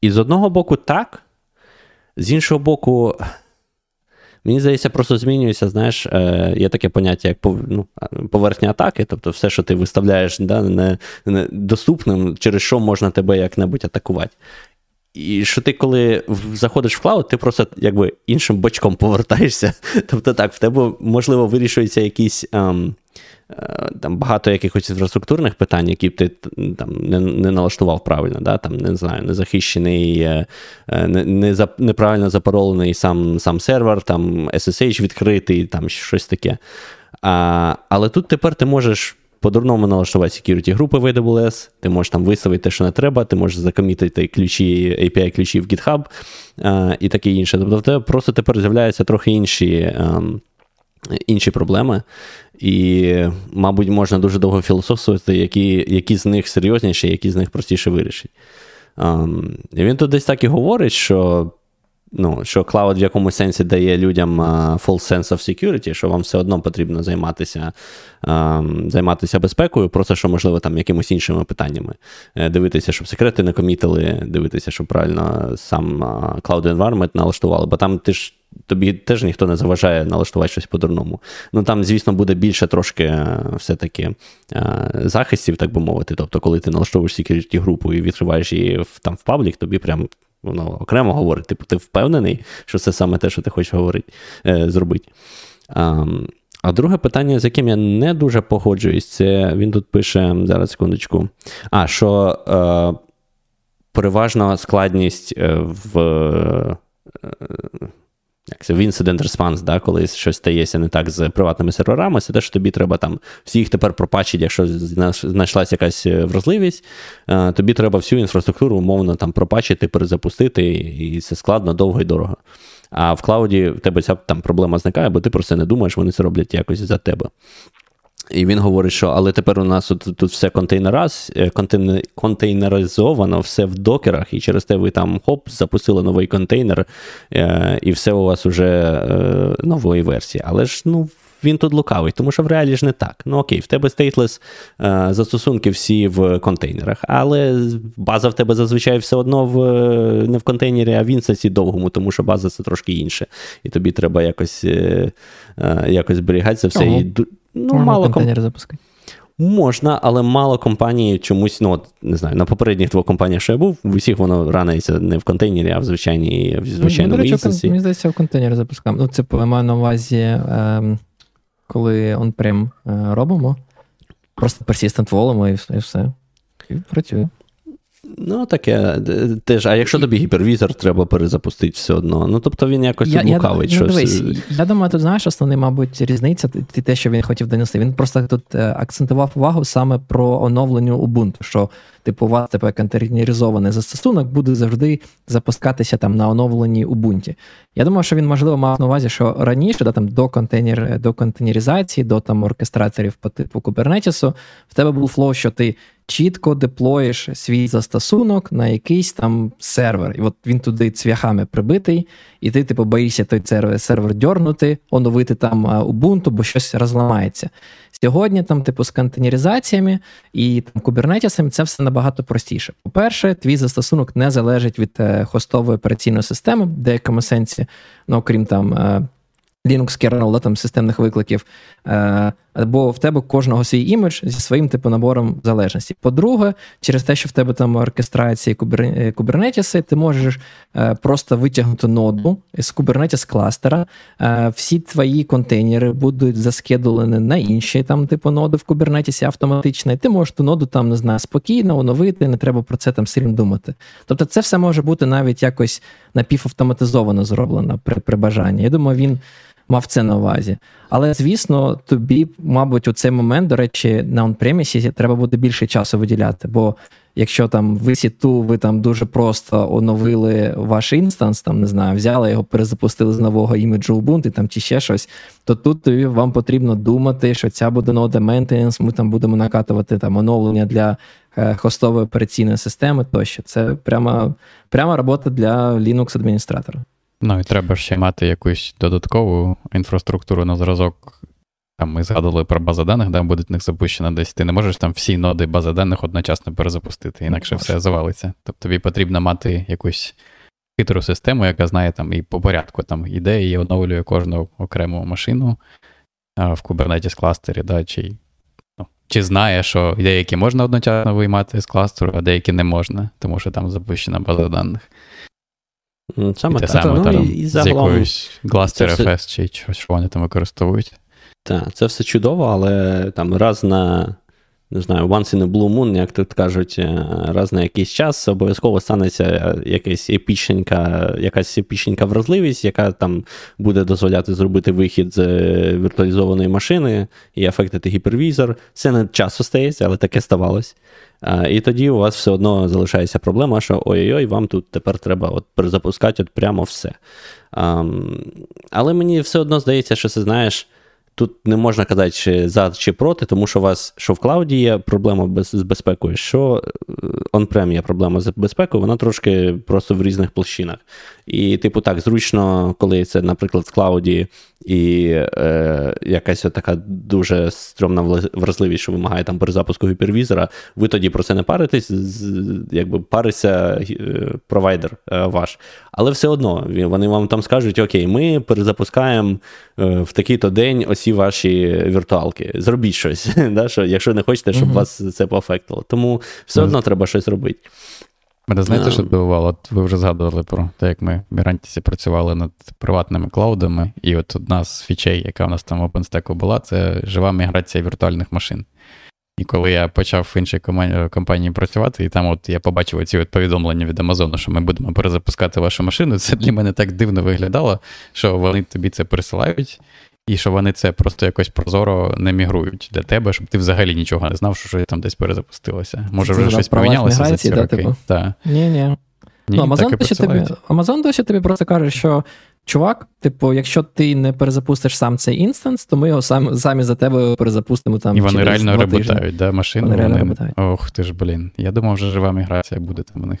І з одного боку, так, з іншого боку. Мені здається, просто змінюється, знаєш, е, є таке поняття, як ну, поверхня атаки, тобто все, що ти виставляєш да, не, не доступним, через що можна тебе як-небудь атакувати. І що ти, коли заходиш в клауд, ти просто якби іншим бочком повертаєшся. Тобто так, в тебе, можливо, вирішується якісь ем, е, там багато якихось інфраструктурних питань, які б ти там не не налаштував правильно, да? там, не знаю, незахищений, е, е, не, не за, неправильно запаролений сам сам сервер, там SSH відкритий, там щось таке. А, Але тут тепер ти можеш по-дурному налаштувати security групи в AWS, ти можеш там виставити те, що не треба, ти можеш закомітити ключі, API ключі в GitHub а, і таке інше. Тобто в тебе просто тепер з'являються трохи інші. А, ем, Інші проблеми, і, мабуть, можна дуже довго філософствувати, які які з них серйозніші, які з них простіше вирішить. Um, Він тут десь так і говорить, що ну, що клауд в якомусь сенсі дає людям full sense of security, що вам все одно потрібно займатися займатися безпекою, просто що, можливо, там якимось іншими питаннями. Uh, дивитися, щоб секрети не комітили, дивитися, щоб правильно сам Cloud Environment налаштували, бо там ти ж. Тобі теж ніхто не заважає налаштувати щось по-дурному. Ну там, звісно, буде більше трошки все-таки захистів, так би мовити. Тобто, коли ти налаштовуєш security групу і відкриваєш її в, там в паблік, тобі прям воно окремо говорить. Типу, ти впевнений, що це саме те, що ти хочеш говорити, е, зробити. А, а друге питання, з яким я не дуже погоджуюсь, це він тут пише зараз секундочку. А, що е, переважна складність е, в. Е, як це, в інцидент респанс, да, коли щось стається не так з приватними серверами, це те, що тобі треба там всіх тепер пропачити, якщо знайшлася якась е, вразливість, е, тобі треба всю інфраструктуру умовно там пропачити, перезапустити, і це складно, довго і дорого. А в клауді в тебе ця там проблема зникає, бо ти про це не думаєш, вони це роблять якось за тебе. І він говорить, що але тепер у нас тут, тут все контейнераз, е, контейнер, контейнеризовано, все в докерах, і через те ви там хоп, запустили новий контейнер, е, і все у вас вже е, нової версії. Але ж ну, він тут лукавий, тому що в реалі ж не так. Ну окей, в тебе stateless застосунки всі в контейнерах, але база в тебе зазвичай все одно в, не в контейнері, а в instance і довгому, тому що база це трошки інше. І тобі треба якось якось зберігати це все. І Ну, Можна мало контейнер запускати. Можна, але мало компаній чомусь, ну от не знаю, на попередніх двох компаніях, що я був, в усіх воно run иться не в контейнері, а в звичайній в звичайному ну, instance і. Мені здається, в контейнер запускаємо. Ну, це я маю на увазі, е, коли он прям е, робимо. Просто persistent волимо і все. І все. І працює. Ну, таке теж. А якщо тобі гіпервізор треба перезапустити все одно. Ну, тобто він якось я, лукавить. Я, ну, дивись, я думаю, тут знаєш, основний, мабуть, різниця, те, що він хотів донести. Він просто тут е, акцентував увагу саме про оновлення Ubuntu, що типу, у вас типу, контейнеризований застосунок буде завжди запускатися там на оновленій Ubuntu. Я думаю, що він, можливо, мав на увазі, що раніше, да, там, до контейнер, до контейнеризації, до там оркестраторів по типу Kubernetes, в тебе був flow, що ти чітко deploy їш свій застосунок на якийсь там сервер. І от він туди цвяхами прибитий, і ти, типу, боїшся той сервер, сервер дьорнути, оновити там Ubuntu, бо щось розламається. Сьогодні, там, типу, з контейнеризаціями і там кубернетісами це все набагато простіше. По-перше, твій застосунок не залежить від е, хостової операційної системи, в деякому сенсі, ну окрім там. Е, Linux kernel, да, там системних викликів, е, бо в тебе кожного свій імідж зі своїм типу набором залежності. По-друге, через те, що в тебе там оркестрації кубернетіси, ти можеш е, просто витягнути ноду з Kubernetes кластера. Е, всі твої контейнери будуть заскедулені на інші там, типу, ноди в Kubernetes автоматично, і ти можеш ту ноду там не знаю, спокійно оновити, не треба про це там сильно думати. Тобто, це все може бути навіть якось напівавтоматизовано зроблено при, при бажанні. Я думаю, він мав це на увазі. Але, звісно, тобі, мабуть, у цей момент, до речі, на он-премісі треба буде більше часу виділяти. Бо якщо там ви сіту, ви там дуже просто оновили ваш інстанс, там не знаю, взяли його, перезапустили з нового іміджу Ubuntu там чи ще щось, то тут тобі вам потрібно думати, що ця буде нода maintenance, ми там будемо накатувати там оновлення для е, хостової операційної системи тощо. Це прямо, прямо робота для Linux-адміністратора. Ну і треба ще мати якусь додаткову інфраструктуру на зразок. Там Ми згадували про бази даних, де буде в них запущена десь. Ти не можеш там всі ноди бази даних одночасно перезапустити, інакше все завалиться. Тобто тобі потрібно мати якусь хитру систему, яка знає там і по порядку там іде і оновлює кожну окрему машину а, в Kubernetes кластері, да, чи ну, чи знає, що деякі можна одночасно виймати з кластеру, а деякі не можна, тому що там запущена база даних. Саме і те саме ну, там і, з якоюсь Gluster FS все... чи щось, що вони там використовують. Так, це все чудово, але там раз на не знаю, once in a blue moon, як тут кажуть, е, раз на якийсь час обов'язково станеться якась епічненька, якась епічненька вразливість, яка там буде дозволяти зробити вихід з е, віртуалізованої машини і ефектити гіпервізор. Це не часто стається, але таке ставалось. І тоді у вас все одно залишається проблема, що ой-ой, вам тут тепер треба от перезапускати от прямо все. Але мені все одно здається, що це знаєш. Тут не можна казати, чи за чи проти, тому що у вас що в клауді є проблема без, з безпекою, що он-прем є проблема з безпекою, вона трошки просто в різних площинах. І, типу, так, зручно, коли це, наприклад, в клауді і е, якась така дуже стрьомна вразливість, що вимагає там перезапуску гіпервізора, ви тоді про це не паритесь, якби париться е, провайдер е, ваш. Але все одно вони вам там скажуть: Окей, ми перезапускаємо е, в такий-то день усі ваші віртуалки. Зробіть щось, да, що, якщо не хочете, щоб угу. вас це поафектило. Тому все одно треба щось робити. Мене знаєте, що здивувало? От ви вже згадували про те, як ми в Мірантісі працювали над приватними клаудами, і от одна з фічей, яка в нас там в OpenStack була, це жива міграція віртуальних машин. І коли я почав в іншій компанії працювати, і там от я побачив ці от повідомлення від Амазону, що ми будемо перезапускати вашу машину, це для мене так дивно виглядало, що вони тобі це присилають, і що вони це просто якось прозоро не мігрують для тебе, щоб ти взагалі нічого не знав, що там десь перезапустилося. Може, вже щось помінялося за ці да, роки? Типу? Ні-ні. Ну, Amazon досі тобі, тобі просто каже, що чувак, типу, якщо ти не перезапустиш сам цей інстанс, то ми його самі, самі за тебе перезапустимо там. І вони реально ребутають, да, машину? Вони реально ребутають. Ох ти ж, блін. Я думав, вже жива міграція буде там у них.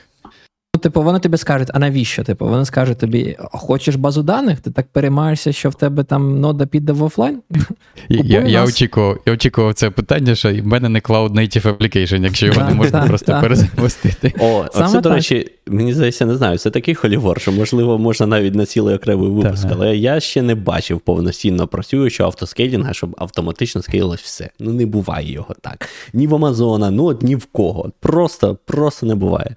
Ну, типу, вони тобі скажуть, а навіщо? Типу, вони скажуть тобі, хочеш базу даних, ти так переймаєшся, що в тебе там нода піде в офлайн? Я я, очікував я очікував це питання, що в мене не Cloud Native Application, якщо його не можна просто перезапустити. О, Це, до речі, мені здається, не знаю, це такий холівор, що, можливо, можна навіть на цілий окремий випуск, але я ще не бачив повноцінно працюючого автоскейлінга, щоб автоматично скейлилось все. Ну, не буває його так. Ні в Амазона, ну от ні в кого. Просто, Просто не буває.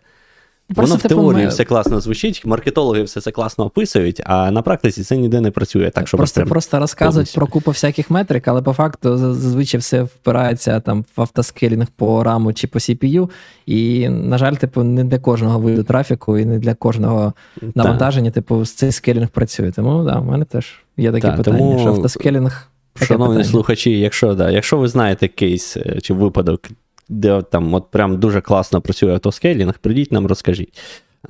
Воно в теорії ми... все класно звучить, маркетологи все це класно описують, а на практиці це ніде не працює. Так, що Просто просто розказують про купу всяких метрик, але по факту зазвичай все впирається там в автоскелінг по раму чи по CPU. І, на жаль, типу, не для кожного виду трафіку і не для кожного навантаження, типу, цей скелінг працює. Тому да, в мене теж є таке так, питання, тому... що автоскелінг. Шановні питання. слухачі, якщо да, якщо ви знаєте кейс е, чи випадок де там от прям дуже класно працює автоскейлінг, прийдіть нам, розкажіть.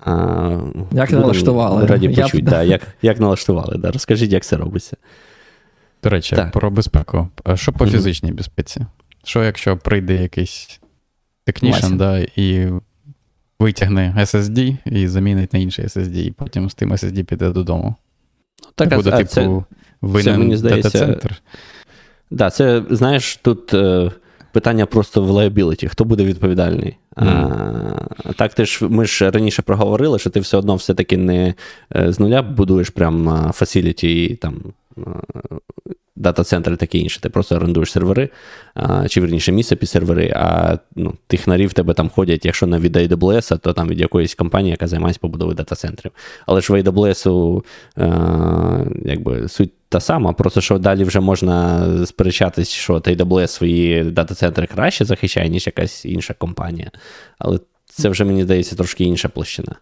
А, Як налаштували? Раді почути, да, як як налаштували. Да. Розкажіть, як це робиться. До речі, так. про безпеку. Що по фізичній безпеці? Що, якщо прийде якийсь технішн, да, і витягне SSD і замінить на інший SSD, і потім з тим SSD піде додому? Так, Буде, а, типу, це, винен дата-центр. Так, да, це, знаєш, тут. Е, питання просто в liability, хто буде відповідальний. Mm. А, Так, ти ж ми ж раніше проговорили, що ти все одно все-таки не е, з нуля будуєш прям facility і там дата-центри таке інше. Ти просто орендуєш сервери, а, чи верніше місце під сервери, а ну, технарі в тебе там ходять, якщо не від AWS, то там від якоїсь компанії, яка займається побудовою дата-центрів. Але ж в AWS а, якби суть та сама, просто що далі вже можна сперечатись, що AWS свої дата-центри краще захищає, ніж якась інша компанія. Але це вже, мені здається, трошки інша площина.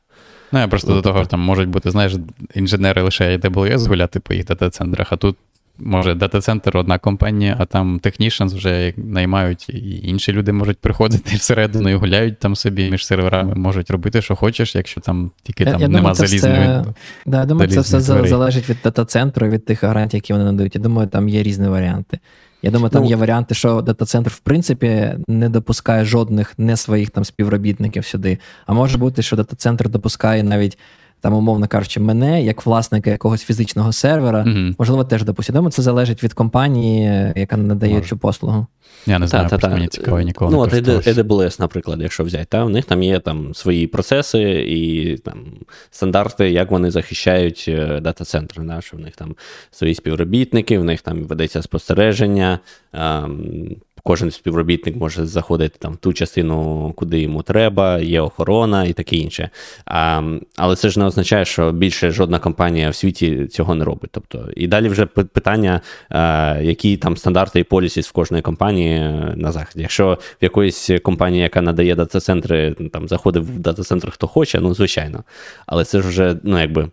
Ну, я просто до того, що там можуть бути, знаєш, інженери лише AWS гуляти по їх дата-центрах, а тут може дата-центр одна компанія, а там технішнс вже наймають, і інші люди можуть приходити всередину і гуляють там собі між серверами, можуть робити, що хочеш, якщо там тільки я, там я нема залізної. Все... Да, я думаю, це все дверей. залежить від дата-центру, від тих гарантій, які вони надають. Я думаю, там є різні варіанти. Я думаю, там ну, є варіанти, що дата-центр, в принципі, не допускає жодних не своїх там співробітників сюди. А може бути, що дата-центр допускає навіть там, умовно кажучи, мене як власника якогось фізичного сервера, mm можливо, теж допустимо. Це залежить від компанії, яка надає Може. цю послугу. Я не знаю, та, та, мені цікаво ніколи. Ну, от AWS, наприклад, якщо взяти, та, в них там є там свої процеси і там стандарти, як вони захищають е, дата-центри. Да, що в них там свої співробітники, в них там ведеться спостереження. Ем, кожен співробітник може заходити там в ту частину, куди йому треба, є охорона і таке інше. А, Але це ж не означає, що більше жодна компанія в світі цього не робить. Тобто, І далі вже питання, а, які там стандарти і полісіс в кожної компанії на заході. Якщо в якоїсь компанії, яка надає дата-центри, там заходить в дата-центр хто хоче, ну звичайно. Але це ж вже, ну якби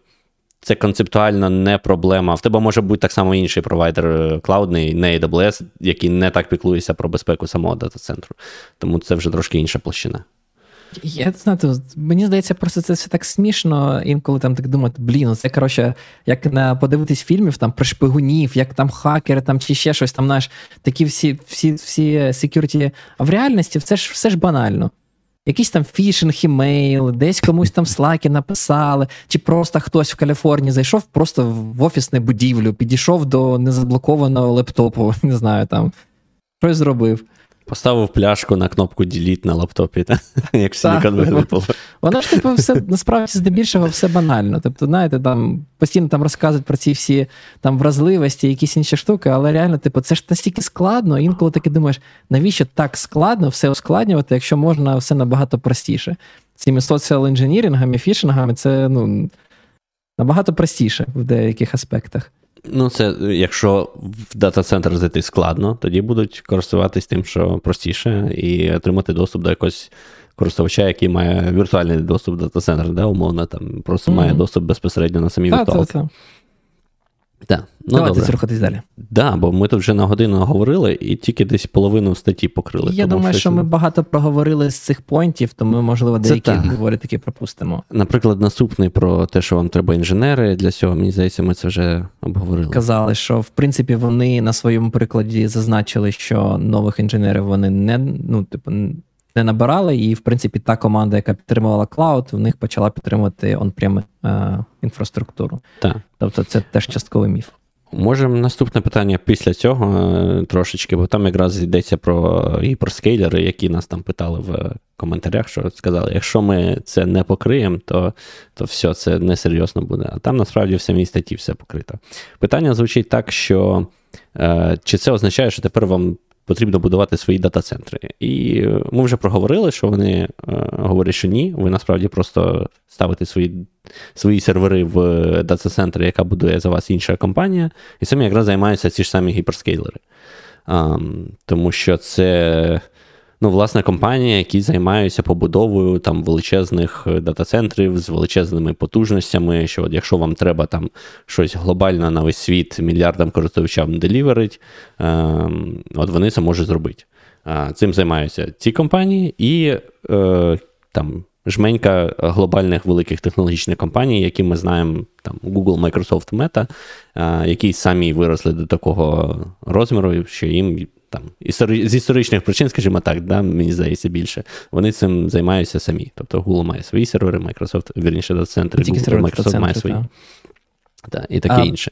це концептуально не проблема. В тебе може бути так само інший провайдер е, клаудний, не AWS, який не так піклується про безпеку самого дата-центру. Тому це вже трошки інша площина. Я знаю, мені здається, просто це все так смішно, інколи там так думати, блін, ну це коротше, як на подивитись фільмів там про шпигунів, як там хакери там чи ще щось, там знаєш, такі всі всі, всі security. А в реальності все ж все ж банально якийсь там фішинг, імейл, десь комусь там слаки написали, чи просто хтось в Каліфорнії зайшов просто в офісну будівлю, підійшов до незаблокованого лептопу, не знаю там, щось зробив. Поставив пляшку на кнопку Delete на лаптопі, та? як Silicon випало. Воно ж типу, все насправді здебільшого все банально. Тобто, знаєте, там постійно там розказують про ці всі там вразливості, якісь інші штуки, але реально, типу, це ж настільки складно, інколи таки думаєш, навіщо так складно все ускладнювати, якщо можна все набагато простіше. Цими соціал інженірингами, фішингами це ну, набагато простіше в деяких аспектах. Ну, це якщо в дата-центр зайти складно, тоді будуть користуватись тим, що простіше, і отримати доступ до якогось користувача, який має віртуальний доступ до дата-центру, да, умовно, там просто mm-hmm. має доступ безпосередньо на самі віртуалки. Да. Ну, Давайте добре. рухатись далі. Так, да, бо ми тут вже на годину говорили і тільки десь половину статті покрили. Я тому, думаю, що, що ми багато проговорили з цих понтів, тому, можливо, деякі говори таки пропустимо. Наприклад, наступний про те, що вам треба інженери для цього, мені здається, ми це вже обговорили. Казали, що в принципі вони на своєму прикладі зазначили, що нових інженерів вони не ну, типу, не набирали, і в принципі та команда, яка підтримувала клауд, в них почала підтримувати он-прем інфраструктуру. Так. Тобто це теж частковий міф. Можемо наступне питання після цього е, трошечки, бо там якраз йдеться про гіперскейлери, які нас там питали в коментарях, що сказали, якщо ми це не покриємо, то то все це несерйозно буде. А там насправді в самій статті все покрито. Питання звучить так, що е, чи це означає, що тепер вам потрібно будувати свої дата-центри. І е, ми вже проговорили, що вони е, говорять, що ні, ви насправді просто ставите свої свої сервери в дата-центри, яка будує за вас інша компанія, і цим якраз займаються ці ж самі гіперскейлери. Um, тому що це ну, власне, компанії, які займаються побудовою там величезних е, дата-центрів з величезними потужностями. Що от якщо вам треба там щось глобально на весь світ мільярдам користувачам деліверить, е, от вони це можуть зробити. Цим займаються ці компанії і е, там жменька глобальних великих технологічних компаній, які ми знаємо, там Google, Microsoft, Meta, які самі виросли до такого розміру, що їм там з історичних причин, скажімо так, да, мені здається більше. Вони цим займаються самі. Тобто Google має свої сервери, Microsoft, вірніше дата-центри, Google, Microsoft має свої. Так, і таке а, інше.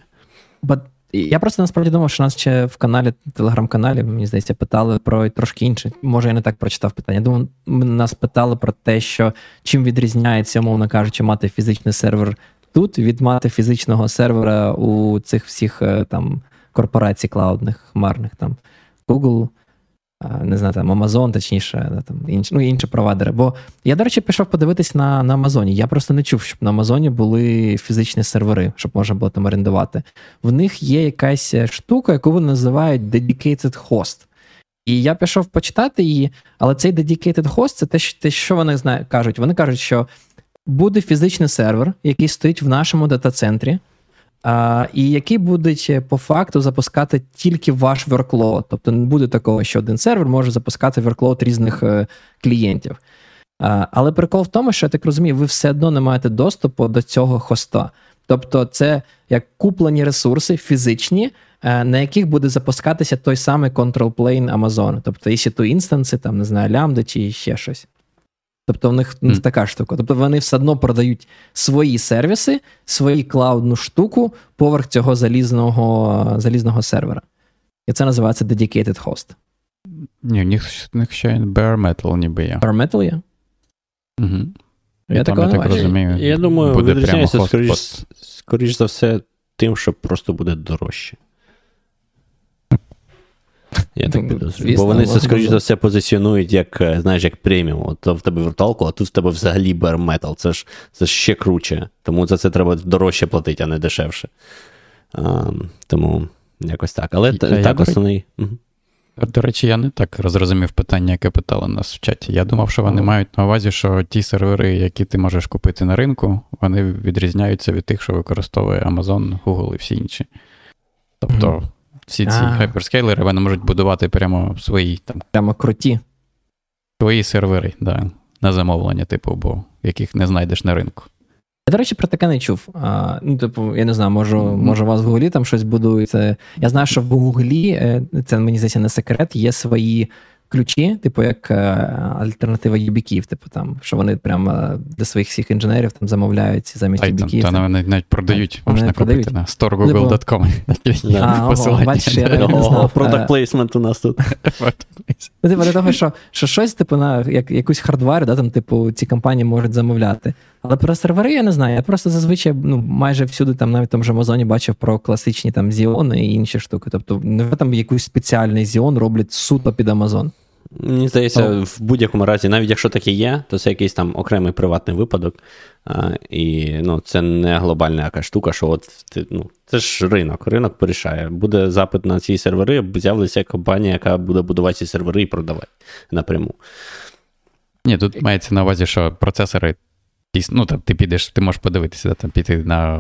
But я просто насправді думав, що нас ще в каналі, телеграм-каналі, мені здається, питали про трошки інше. Може, я не так прочитав питання. Думаю, нас питали про те, що чим відрізняється, умовно кажучи, мати фізичний сервер тут від мати фізичного сервера у цих всіх е, там корпорацій клаудних, хмарних там Google, не знаю, там Amazon, точніше, там інші, ну, інші провайдери. Бо я, до речі, пішов подивитись на на Амазоні. Я просто не чув, щоб на Амазоні були фізичні сервери, щоб можна було там орендувати. В них є якась штука, яку вони називають Dedicated Host. І я пішов почитати її, але цей Dedicated Host це те, те що вони знають, кажуть. Вони кажуть, що буде фізичний сервер, який стоїть в нашому дата-центрі І які будуть по факту запускати тільки ваш workload. Тобто не буде такого, що один сервер може запускати workload різних е, клієнтів. Але прикол в тому, що я так розумію, ви все одно не маєте доступу до цього хоста. Тобто, це як куплені ресурси фізичні, е, на яких буде запускатися той самий control plane Amazon. Тобто, якщо то інстанси, там не знаю, лямбда чи ще щось. Тобто в них mm. така штука. Тобто вони все одно продають свої сервіси, свою клаудну штуку поверх цього залізного залізного сервера. І це називається Dedicated Host. Ні, в них, в них ще bare metal ніби є. Bare metal є? Угу. Я, там, я так розумію. Я думаю, буде відрізняється, скоріш, скоріш за все, тим, що просто буде дорожче. Я так підозрюю. Бо вони це, скоріш за все, позиціонують як, е, знаєш, як преміум. От в тебе віртуалку, а тут в тебе взагалі metal. Це ж це ще круче. Тому за це треба дорожче платити, а не дешевше. А, Тому якось так. Але я, так я основний. До речі, я не так зрозумів питання, яке питали нас в чаті. Я думав, що вони мають на увазі, що ті сервери, які ти можеш купити на ринку, вони відрізняються від тих, що використовує Amazon, Google і всі інші. Тобто всі ці хайперскейлери вони можуть будувати прямо свої там. Прямо круті. Свої сервери, да, на замовлення, типу, бо яких не знайдеш на ринку. Я, до речі, про таке не чув. А, Ну, типу, я не знаю, може, може у вас в Гуглі там щось будується. Я знаю, що в Гуглі, е, це мені здається не секрет, є свої ключі, типу, як е, альтернатива юбіків, типу там, що вони прямо для своїх всіх інженерів там замовляють замість юбіків. Та вони навіть продають, можна купити на store.google.com. Product placement у нас тут. Ну, типу, для того, що що щось, типу, на як, якусь хардвар, да, там, типу, ці компанії можуть замовляти. Але про сервери я не знаю. Я просто зазвичай ну, майже всюди, там, навіть в тому ж Амазоні, бачив про класичні там Xeon і інші штуки. Тобто, не там якийсь спеціальний Xeon роблять суто під Амазон. Мені здається, oh. в будь-якому разі, навіть якщо таке є, то це якийсь там окремий приватний випадок. А, І ну, це не глобальна яка штука, що от ну, це ж ринок, ринок порішає. Буде запит на ці сервери, з'явиться компанія, яка буде будувати ці сервери і продавати напряму. Ні, тут мається на увазі, що процесори, ну, там, ти підеш, ти можеш подивитися, там, піти на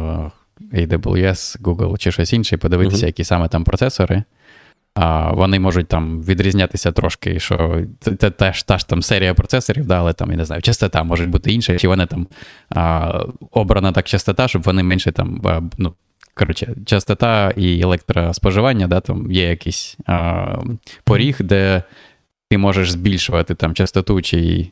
AWS, Google чи щось інше, і подивитися, uh-huh. які саме там процесори. Вони можуть там відрізнятися трошки, що це теж та ж там серія процесорів, да, але там, я не знаю, частота може бути інша, чи вона там а, обрана так частота, щоб вони менше там. А, ну, Коротше, частота і електроспоживання, да, там є якийсь а, поріг, де ти можеш збільшувати там частоту чи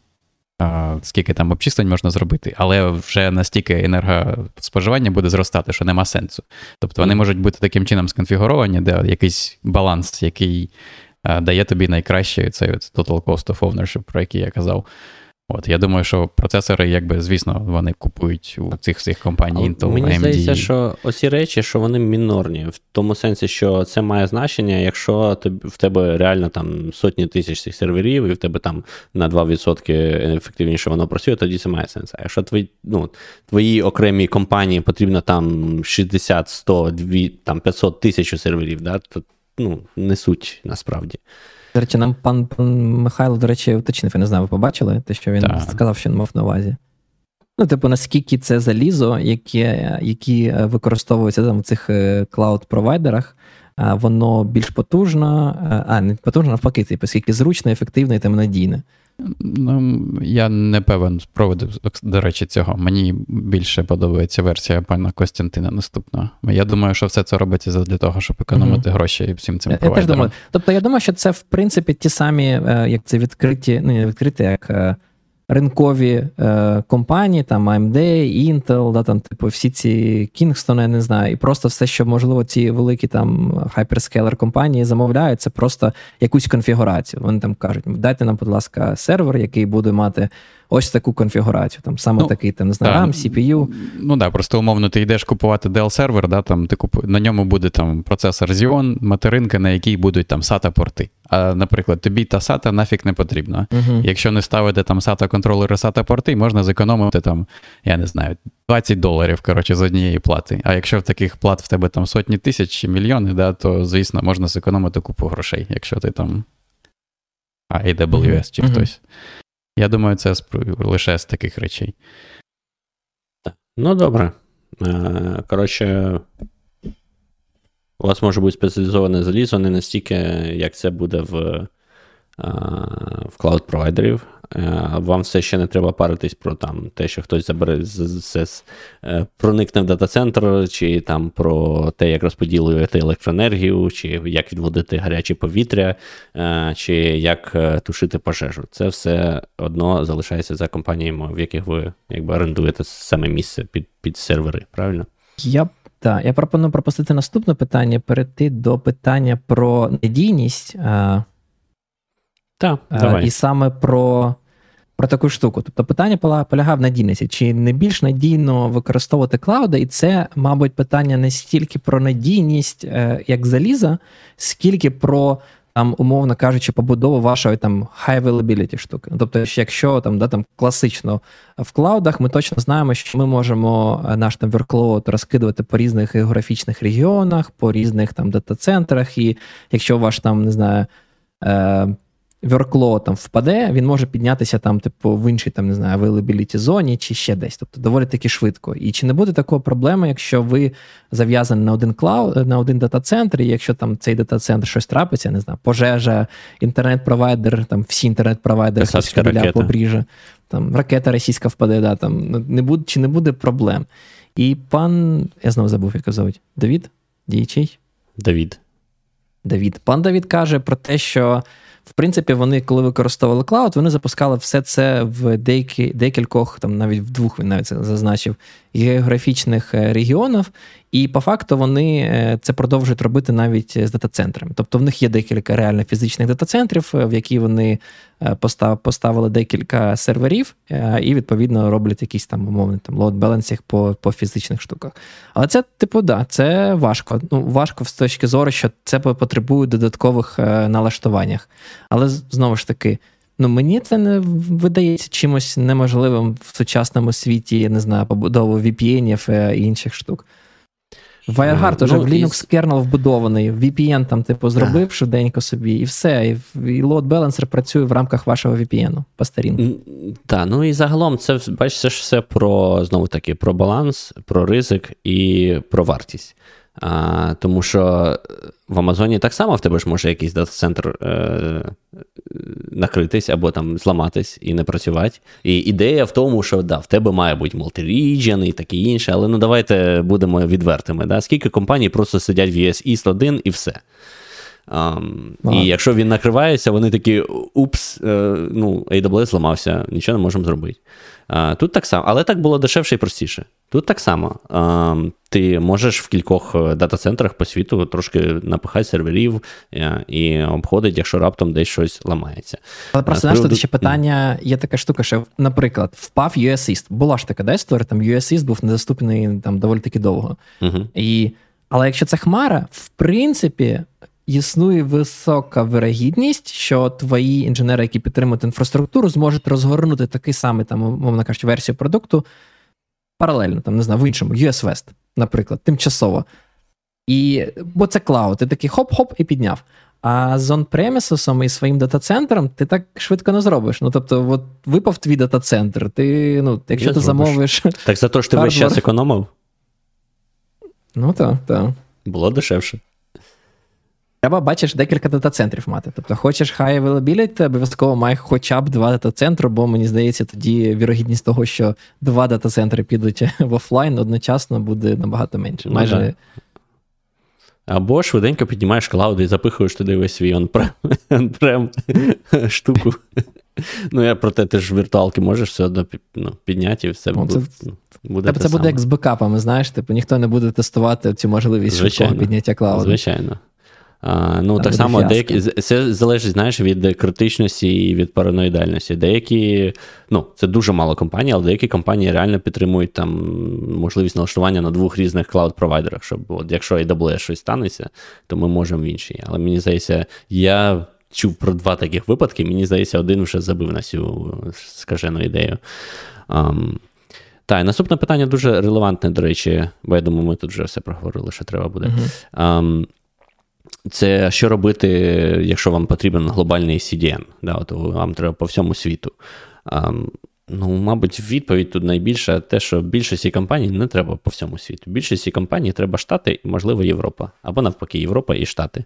скільки там обчислень можна зробити, але вже настільки енергоспоживання буде зростати, що нема сенсу. Тобто вони можуть бути таким чином сконфігуровані, де якийсь баланс, який дає тобі найкраще цей total cost of ownership, про який я казав. От, Я думаю, що процесори, якби, звісно, вони купують у цих всіх компаній Intel, Мені AMD. здається, що оці речі, що вони мінорні, в тому сенсі, що це має значення, якщо в тебе реально там сотні тисяч цих серверів, і в тебе там на 2% ефективніше воно працює, тоді це має сенс. А якщо твої, ну, твої окремі компанії потрібно там 60, 100, 2, там 500 тисяч серверів, да, то ну, не суть насправді. До речі, нам пан пан Михайло, до речі, уточнив, я не знаю, ви побачили те, що він так. сказав, що він мав на увазі. Ну, типу, наскільки це залізо, яке, які використовуються там в цих клауд-провайдерах, воно більш потужно, а не потужно, навпаки, типу, скільки зручно, ефективно і там надійне. Ну, Я не певен з проводу, до речі, цього. Мені більше подобається версія пана Костянтина наступного. Я думаю, що все це робиться для того, щоб економити mm-hmm. гроші всім цим провайдерам. Я теж думаю. Тобто, я думаю, що це, в принципі, ті самі, е, як це відкриті, ну, не відкриті, як е, ринкові е, компанії, там AMD, Intel, да, там, типу, всі ці Kingston, я не знаю, і просто все, що можливо, ці великі там hyperscaler компанії замовляють, це просто якусь конфігурацію. Вони там кажуть, дайте нам, будь ласка, сервер, який буде мати ось таку конфігурацію. Там саме ну, такий там не знаю, RAM, CPU. Ну да, просто умовно, ти йдеш купувати Dell сервер, да, там ти купу... на ньому буде там процесор Xeon, материнка, на якій будуть там SATA порти. А, наприклад, тобі та SATA нафіг не потрібна. Uh-huh. Якщо не ставити там SATA контролери, SATA порти, можна зекономити там, я не знаю, 20 доларів коротше, з однієї плати. А якщо в таких плат в тебе там сотні тисяч чи мільйони, да, то звісно можна зекономити купу грошей, якщо ти там AWS uh-huh. чи хтось. Я думаю, це лише з таких речей. Ну, добре. Е, коротше, у вас може бути спеціалізоване залізо не настільки, як це буде в е, в клауд-провайдерів. Е, вам все ще не треба паритись про там те, що хтось забере все проникне в дата-центр, чи там про те, як розподілювати електроенергію, чи як відводити гаряче повітря, е, чи як е, тушити пожежу. Це все одно залишається за компаніями, в яких ви якби орендуєте саме місце під під сервери, правильно? Я так, я пропоную пропустити наступне питання, перейти до питання про надійність. Так, давай. І саме про про таку штуку. Тобто питання полягає в надійності. Чи не більш надійно використовувати клауди? І це, мабуть, питання не стільки про надійність, е, як заліза, скільки про. Там, умовно кажучи, побудову вашої там high availability штуки. Тобто, якщо там да, там класично в клаудах, ми точно знаємо, що ми можемо е, наш там workload розкидувати по різних географічних регіонах, по різних там дата-центрах, і якщо ваш там не знаю. Е, worker там впаде, він може піднятися там, типу, в іншій там, не знаю, availability зоні чи ще десь. Тобто доволі таки швидко. І чи не буде такої проблеми, якщо ви зав'язані на один cloud, на один дата-центр, і якщо там цей дата-центр щось трапиться, не знаю, пожежа, інтернет-провайдер, там всі інтернет-провайдери кабеля поріже, там ракета російська впаде, да, там не буде, чи не буде проблем. І пан, я знову забув, як звуть, Девід? Діячий? Давід. Давід. Пан Давід каже про те, що. В принципі, вони, коли використовували клауд, вони запускали все це в деякі, декількох, там навіть в двох він навіть зазначив, географічних регіонів, регіонах, і по факту вони е, це продовжують робити навіть з дата-центрами. Тобто в них є декілька реально фізичних дата-центрів, е, в які вони поставили декілька серверів, і відповідно роблять якісь там умовний там balancing по по фізичних штуках. Але це, типу, да, це важко. Ну, важко з точки зору, що це потребує додаткових налаштуваннях. Але знову ж таки. Ну, мені це не видається чимось неможливим в сучасному світі, я не знаю, побудову VPN е, і інших штук. WireGuard уже ну, в Linux kernel вбудований, VPN там, типу, зробив швиденько собі, і все. І, і load balancer працює в рамках вашого VPN по старінку. Так, ну і загалом це бачиш, це ж все про знову таки про баланс, про ризик і про вартість. А, Тому що в Амазоні так само в тебе ж може якийсь дата-центр е, накритись або там зламатись і не працювати. І ідея в тому, що да, в тебе має бути multi-region і таке інше, але ну давайте будемо відвертими. Да? Скільки компаній просто сидять в ES East 1 і все. Um, і якщо він накривається, вони такі упс, е, ну, AWS зламався, нічого не можемо зробити. Uh, тут так само, але так було дешевше і простіше. Тут так само. Uh, ти можеш в кількох е, дата-центрах по світу трошки напихати серверів uh, і обходити, якщо раптом десь щось ламається. Але просто знаєш, приводу... тут ще питання: є така штука, що, наприклад, впав US East. Була ж така да, історія, там US East був недоступний там доволі таки довго. Uh-huh. І, Але якщо це Хмара, в принципі існує висока вирогідність, що твої інженери, які підтримують інфраструктуру, зможуть розгорнути такий самий, там, мовно кажучи, версію продукту паралельно, там, не знаю, в іншому, US West, наприклад, тимчасово. І, Бо це cloud, ти такий хоп-хоп і підняв. А з on-premises ом і своїм дата-центром ти так швидко не зробиш. Ну, тобто, от випав твій дата-центр, ти, ну, якщо ти замовиш. Так за те, що ти весь час економив? Ну так, так. Було дешевше. Треба, бачиш, декілька дата-центрів мати. Тобто, хочеш high availability, обов'язково має хоча б два дата-центри, бо мені здається, тоді вірогідність того, що два дата-центри підуть в офлайн одночасно, буде набагато менше. Ну, Майже. Або швиденько піднімаєш клауди і запихуєш туди весь свій он-прем, штуку. Ну, я проте ти ж віртуалки можеш все одно ну, підняти і все Ну, буде, це- буде те це буде як з бекапами, знаєш, типу ніхто не буде тестувати цю можливість швидкого підняття клауду. Звичайно. А, ну, так само, деякі, це залежить, знаєш, від критичності і від параноїдальності. Деякі, ну, це дуже мало компаній, але деякі компанії реально підтримують там можливість налаштування на двох різних клауд-провайдерах, щоб от, якщо AWS щось станеться, то ми можемо в іншій. Але мені здається, я чув про два таких випадки, мені здається, один вже забив на цю скажену ідею. Ам, так, і наступне питання дуже релевантне, до речі, бо я думаю, ми тут вже все проговорили, що треба буде. Мгм. Це що робити, якщо вам потрібен глобальний CDN, да, от вам треба по всьому світу. Ам, ну, мабуть, відповідь тут найбільша те, що більшості компаній не треба по всьому світу. Більшості компаній треба Штати і, можливо, Європа. Або навпаки, Європа і Штати.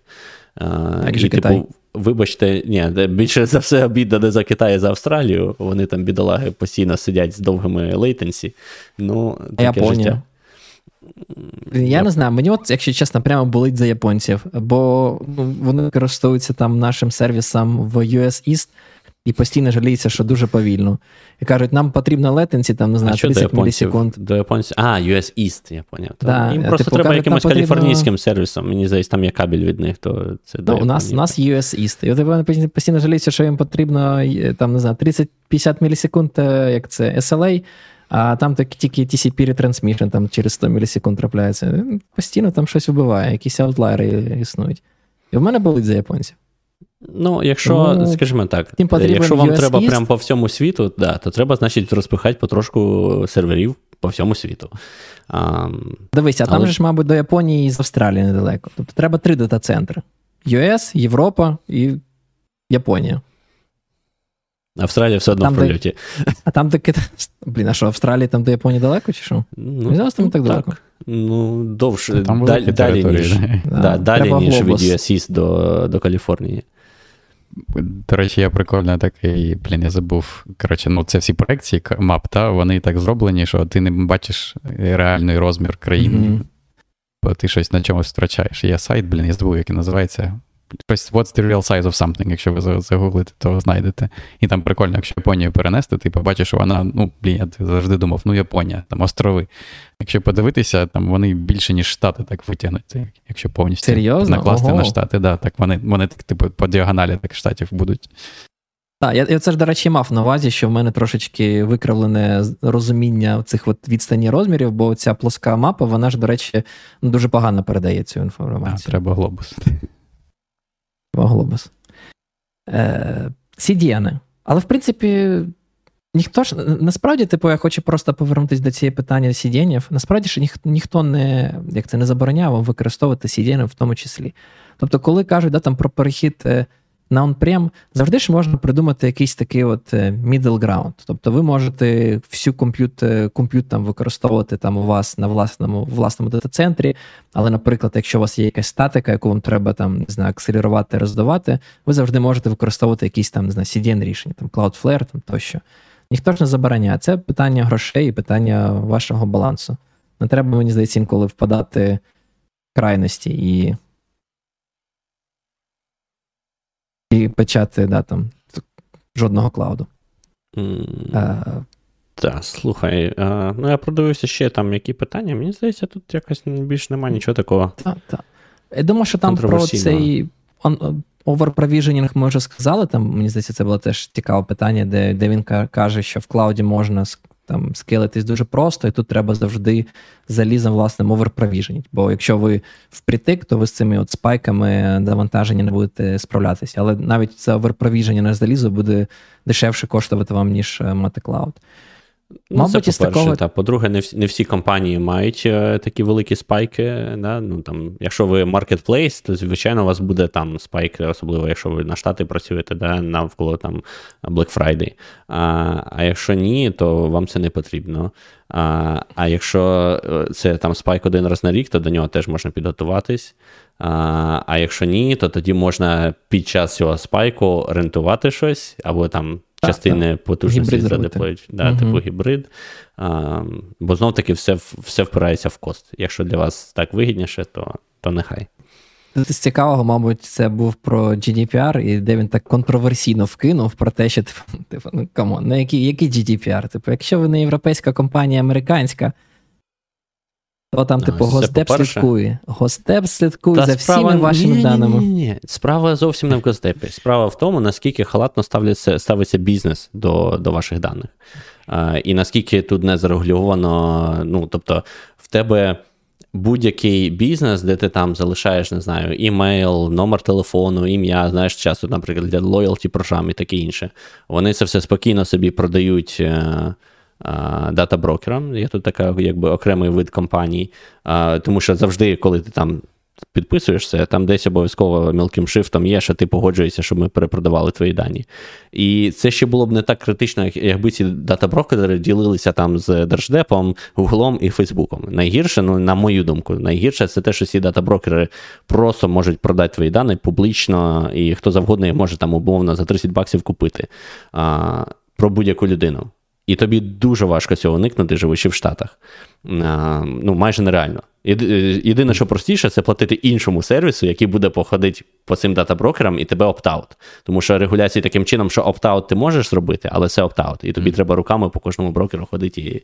А, і, же Китай. типу, вибачте, ні, більше за все обідно не за Китай, а за Австралію. Вони там, бідолаги, постійно сидять з довгими latency. Ну, таке Японія. життя. Я не знаю, мені, от, якщо чесно, прямо болить за японців, бо ну, вони користуються там нашим сервісом в US East і постійно жаліються, що дуже повільно. І кажуть, нам потрібно летенці, там, не знаю, а що до 30 мілісекунд. До японців. А, US East, я поняв. Да, Їм е, просто типу, треба кажуть, якимось потрібно- каліфорнійським сервісом. Мені здається, там є кабель від них, то це Ну, у нас, у нас US East. І от вони постійно- постійно жаліються, що їм потрібно е, там, не знаю, 30-50 мілісекунд, е, як це, SLA, а там так, тільки TCP retransmission там через 100 мілісекунд трапляється. Постійно там щось вбиває, якісь аутлайери існують. І в мене болить за японців. Ну, якщо, Ну, скажімо так, якщо вам US треба East. прямо по всьому світу, да, то треба, значить, розпихати потрошку серверів по всьому світу. А, Дивись, а там же ж, мабуть, до Японії і з Австралії недалеко. Тобто треба три дата-центри: US, Європа і Японія. Австралія все одно Там, в де- А там таки. Блін, а що, Австралія там до Японії далеко, чи що? Ну, Мені здалося, там так так. далеко. Ну, довше, Там далі, далі, ніж, да. да, далі, ніж від глобус. US East до, до Каліфорнії. До речі, я прикольно такий, блін, я забув. Коротше, ну це всі проекції мап, та вони так зроблені, що ти не бачиш реальний розмір країни, Мгм. бо ти щось на чомусь втрачаєш. Є сайт, блін, я забув, як він називається. Щось What's the real size of something, якщо ви загуглите, то знайдете. І там прикольно, якщо Японію перенести, ти побачиш, що вона, ну, блін, я завжди думав, ну Японія, там острови. Якщо подивитися, там вони більше, ніж штати так витягнуті, якщо повністю Серйозно? накласти Ого. на штати, да, так вони, вони так, типу, по діагоналі так штатів будуть. Так, я, я це ж, до речі, мав на увазі, що в мене трошечки викривлене розуміння цих от відстані розмірів, бо ця плоска мапа, вона ж, до речі, ну, дуже погано передає цю А, інформацію. треба глобус. Глобус. Е, CDN. Але, в принципі, ніхто ж насправді, типу, я хочу просто повернутися до цієї питання CDN. Насправді ж ніх, ніхто не, як це, не забороняв використовувати CDN в тому числі. Тобто, коли кажуть да, там, про перехід е, на on-prem, завжди ж можна придумати якийсь такий от е, middle ground. Тобто ви можете всю комп'ют, е, комп'ют там використовувати там у вас на власному, власному дата-центрі, але, наприклад, якщо у вас є якась статика, яку вам треба там, не знаю, акселерувати, роздавати, ви завжди можете використовувати якісь там, не знаю, CDN рішення, там Cloudflare там тощо. Ніхто ж не забороняє. Це питання грошей і питання вашого балансу. Не треба, мені здається, інколи впадати в крайності і. І почати, да, там, жодного клауду. М, Е, Так, слухай, а, ну я продивився ще там які питання. Мені здається, тут якось більш немає нічого такого. Так, так. Я думаю, що там про цей overprovisioning ми вже сказали. Там, мені здається, це було теж цікаве питання, де, де він каже, що в cloud і можна там scale итись дуже просто, і тут треба завжди залізом власним overprovision іть. Бо якщо ви впритик, то ви з цими от spike ами навантаження не будете справлятися. Але навіть це overprovision ення на залізо буде дешевше коштувати вам, ніж е, мати cloud. Ну, Мабуть, це, по-перше, такого... та, по-друге, не всі, не всі компанії мають е, такі великі spike и. Да? Ну, там, Якщо ви marketplace, то звичайно у вас буде там spike и, особливо якщо ви на штати працюєте да? навколо там Black Friday. А а якщо ні, то вам це не потрібно. А а якщо е, це там spike один раз на рік, то до нього теж можна підготуватись. А а якщо ні, то тоді можна під час цього спайку rent увати щось або там частини так, потужності за deploy їть, да, угу. типу гібрид. А, Бо знов таки все все впирається в cost. Якщо для вас так вигідніше, то, то нехай. З цікавого, мабуть, це був про GDPR, і де він так контроверсійно вкинув про те, що типу, типу ну come on, ну який який GDPR? Типу, якщо ви не європейська компанія американська, то там, типу, Госдеп слідкує. Госдеп слідкує Та за справа... всіми вашими ні, даними. Ні, ні, ні. Справа зовсім не в Госдепі. Справа в тому, наскільки халатно ставиться ставиться бізнес до до ваших даних. А, І наскільки тут не зарегульовано, ну, тобто, в тебе. Будь-який бізнес, де ти там залишаєш, не знаю, імейл, номер телефону, ім'я, знаєш, часто, наприклад, для лоялті програм і таке інше. Вони це все спокійно собі продають е, дата-брокерам. Є тут така, якби окремий вид компаній, тому що завжди, коли ти там. Підписуєшся, там десь обов'язково мілким шрифтом є, що ти погоджуєшся, щоб ми перепродавали твої дані. І це ще було б не так критично, якби ці дата-брокери ділилися там з Держдепом, Гуглом і Фейсбуком. Найгірше, ну, на мою думку, найгірше це те, що ці дата-брокери просто можуть продати твої дані публічно, і хто завгодно може там умовно за 30 баксів купити а, про будь-яку людину. І тобі дуже важко цього уникнути, живучи в Штатах. Ну, майже нереально. Єдине, що простіше, це платити іншому сервісу, який буде походити по цим data-broker ам і тебе opt-out. Тому що регуляції таким чином, що opt-out ти можеш зробити, але це opt-out. І тобі mm. треба руками по кожному брокеру ходити. І,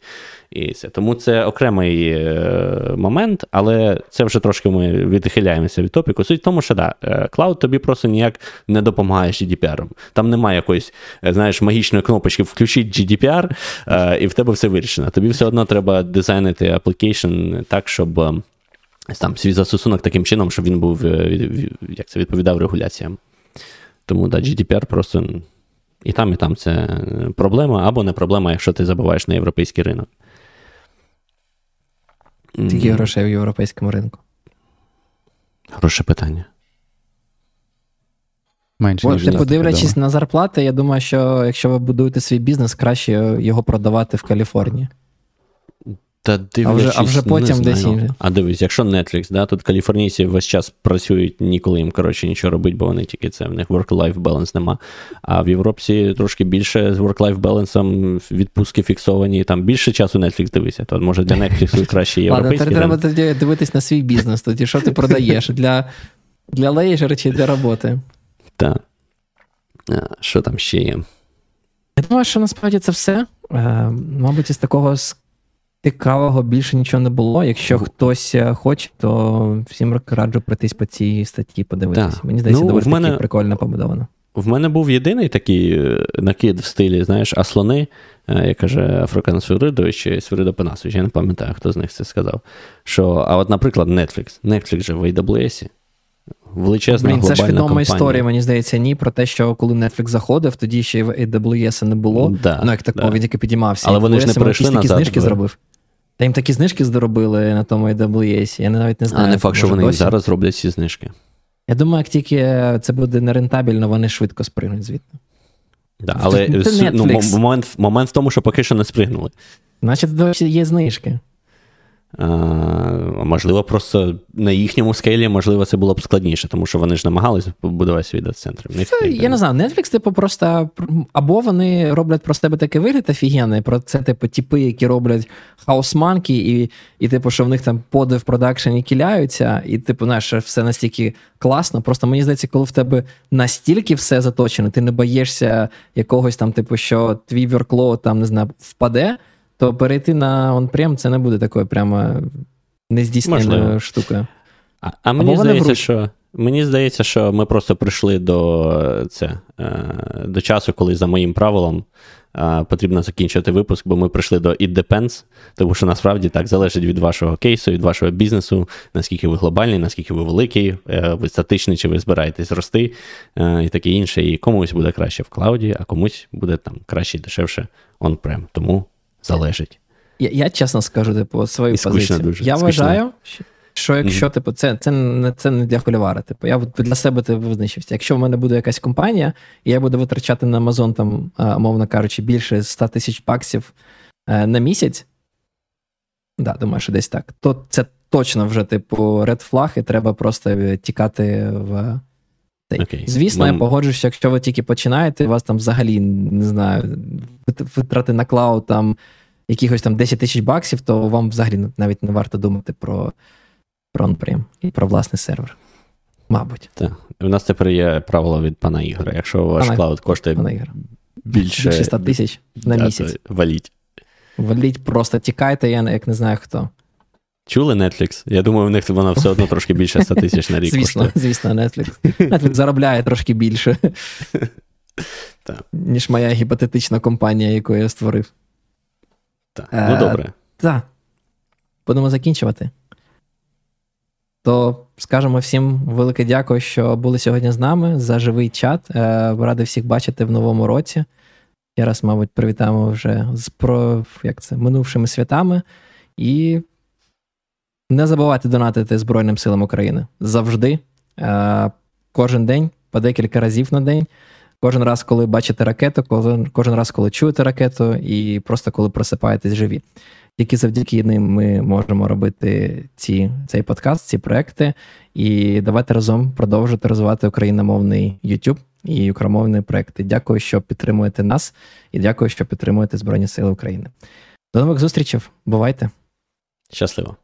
і це. Тому це окремий е, момент, але це вже трошки ми відхиляємося від топіку. Суть в тому, що да, е, cloud тобі просто ніяк не допомагає GDPR. Там немає якоїсь, е, знаєш, магічної кнопочки Включіть GDPR, і в тебе все вирішено. Тобі все одно треба design ити application так, щоб там свій застосунок таким чином, щоб він був е, як це відповідав регуляціям. Тому да, GDPR просто і там, і там це проблема або не проблема, якщо ти забуваєш на європейський ринок. Скільки грошей в європейському ринку? Хороше питання. Менше, От, типу, дивлячись на зарплати, я думаю, що якщо ви будуєте свій бізнес, краще його продавати в Каліфорнії. Та а вже а вже потім десь інше. А дивись, якщо Netflix, да, тут каліфорнійці весь час працюють, ніколи їм коротше нічого робити, бо вони тільки це в них work-life balance нема. А в Європі трошки більше з work-life balance, відпустки фіксовані, там більше часу Netflix дивися. То може для Netflix краще європейський. Ладно, треба тоді дивитись на свій бізнес. Тоді що ти продаєш? Для для лейжера чи для роботи? Так. Що там ще є? Я думаю, що насправді це все. Е, мабуть, із такого Цікавого більше нічого не було. Якщо хтось е, хоче, то всім раджу пройтись по цій статті, подивитися. Да. Мені здається, ну, доволі мене... прикольно побудовано. В мене був єдиний такий е, накид в стилі, знаєш, аслони, е, як каже Африкан Свиридович чи Свирид Опанасович, я не пам'ятаю, хто з них це сказав. Що, А от, наприклад, Netflix. Netflix же в AWS. Величезна Блін, це ж відома компанія. історія, мені здається, ні, про те, що коли Netflix заходив, тоді ще в AWS не було. Да, ну, як такого, да. він тільки підіймався. Але вони ж не перейшли назад. знижки зробив. Та їм такі знижки зробили на тому AWS, я навіть не знаю. А не факт, що вони досі. зараз роблять ці знижки. Я думаю, як тільки це буде нерентабельно, вони швидко спригнуть звідти. Да, але ну, момент момент в тому, що поки що не спригнули. Значить, є знижки. Можливо, просто на їхньому скелі, можливо, це було б складніше, тому що вони ж намагалися побудувати свій дата-центр. Я не знаю, Netflix, типу, просто або вони роблять про себе такий вигляд офігенний, про це, типу, типи, які роблять хаусманки, і, і, типу, що в них там поди в продакшені кіляються, і, типу, знаєш, все настільки класно. Просто мені здається, коли в тебе настільки все заточено, ти не боїшся якогось там, типу, що твій верклоуд там, не знаю, впаде то перейти на on-prem це не буде такою прямо нездійсненою штукою. А, а мені здається, що мені здається, що ми просто прийшли до це, е, до часу, коли за моїм правилом е, потрібно закінчити випуск, бо ми прийшли до It Depends, тому що насправді так залежить від вашого кейсу, від вашого бізнесу, наскільки ви глобальний, наскільки ви великий, е, ви статичний, чи ви збираєтесь рости і таке інше. І комусь буде краще в клауді, а комусь буде там краще і дешевше on-prem. Тому залежить. Я, я чесно скажу, типу, свою І позицію. дуже, я скучно. вважаю, що якщо, типу, це, це, не, це не для холівара. Типу, я для себе типу, визначився. Якщо в мене буде якась компанія, і я буду витрачати на Amazon, там, а, умовно кажучи, більше 100 тисяч баксів е, на місяць, да, думаю, що десь так, то це точно вже, типу, red flag, і треба просто е, тікати в. Окей. Звісно, Нам- я погоджуюсь, якщо ви тільки починаєте, у вас там взагалі не знаю, витрати на cloud там якихось там 10 тисяч баксів, то вам взагалі навіть не варто думати про, про і про власний сервер. Мабуть, Так. У нас тепер є правило від пана Ігоря. Якщо ваш Пане- cloud коштує Ігор. більше, Більше 100 тисяч на да, місяць. то валіть. Валіть, просто тікайте, я як не знаю хто. Чули Netflix? Я думаю, у них вона все одно трошки більше 100 тисяч на рік Звісно, коштує. звісно, Netflix. Netflix заробляє трошки більше, Так. ніж моя гіпотетична компанія, яку я створив. Так. Е, Ну добре. Так. Будемо закінчувати. То скажемо всім велике дякую, що були сьогодні з нами за живий чат. Е, Радий всіх бачити в новому році. Ще раз, мабуть, привітаємо вже з про, як це, минувшими святами. І не забувайте донатити Збройним силам України завжди. Е, Кожен день, по декілька разів на день. Кожен раз, коли бачите ракету, кожен, кожен раз, коли чуєте ракету, і просто коли просипаєтесь живі. Тільки завдяки ним ми можемо робити ці, цей подкаст, ці проекти, і давайте разом продовжувати розвивати україномовний YouTube і україномовні проекти. Дякую, що підтримуєте нас, і дякую, що підтримуєте Збройні Сили України. До нових зустрічей. Бувайте! Щасливо.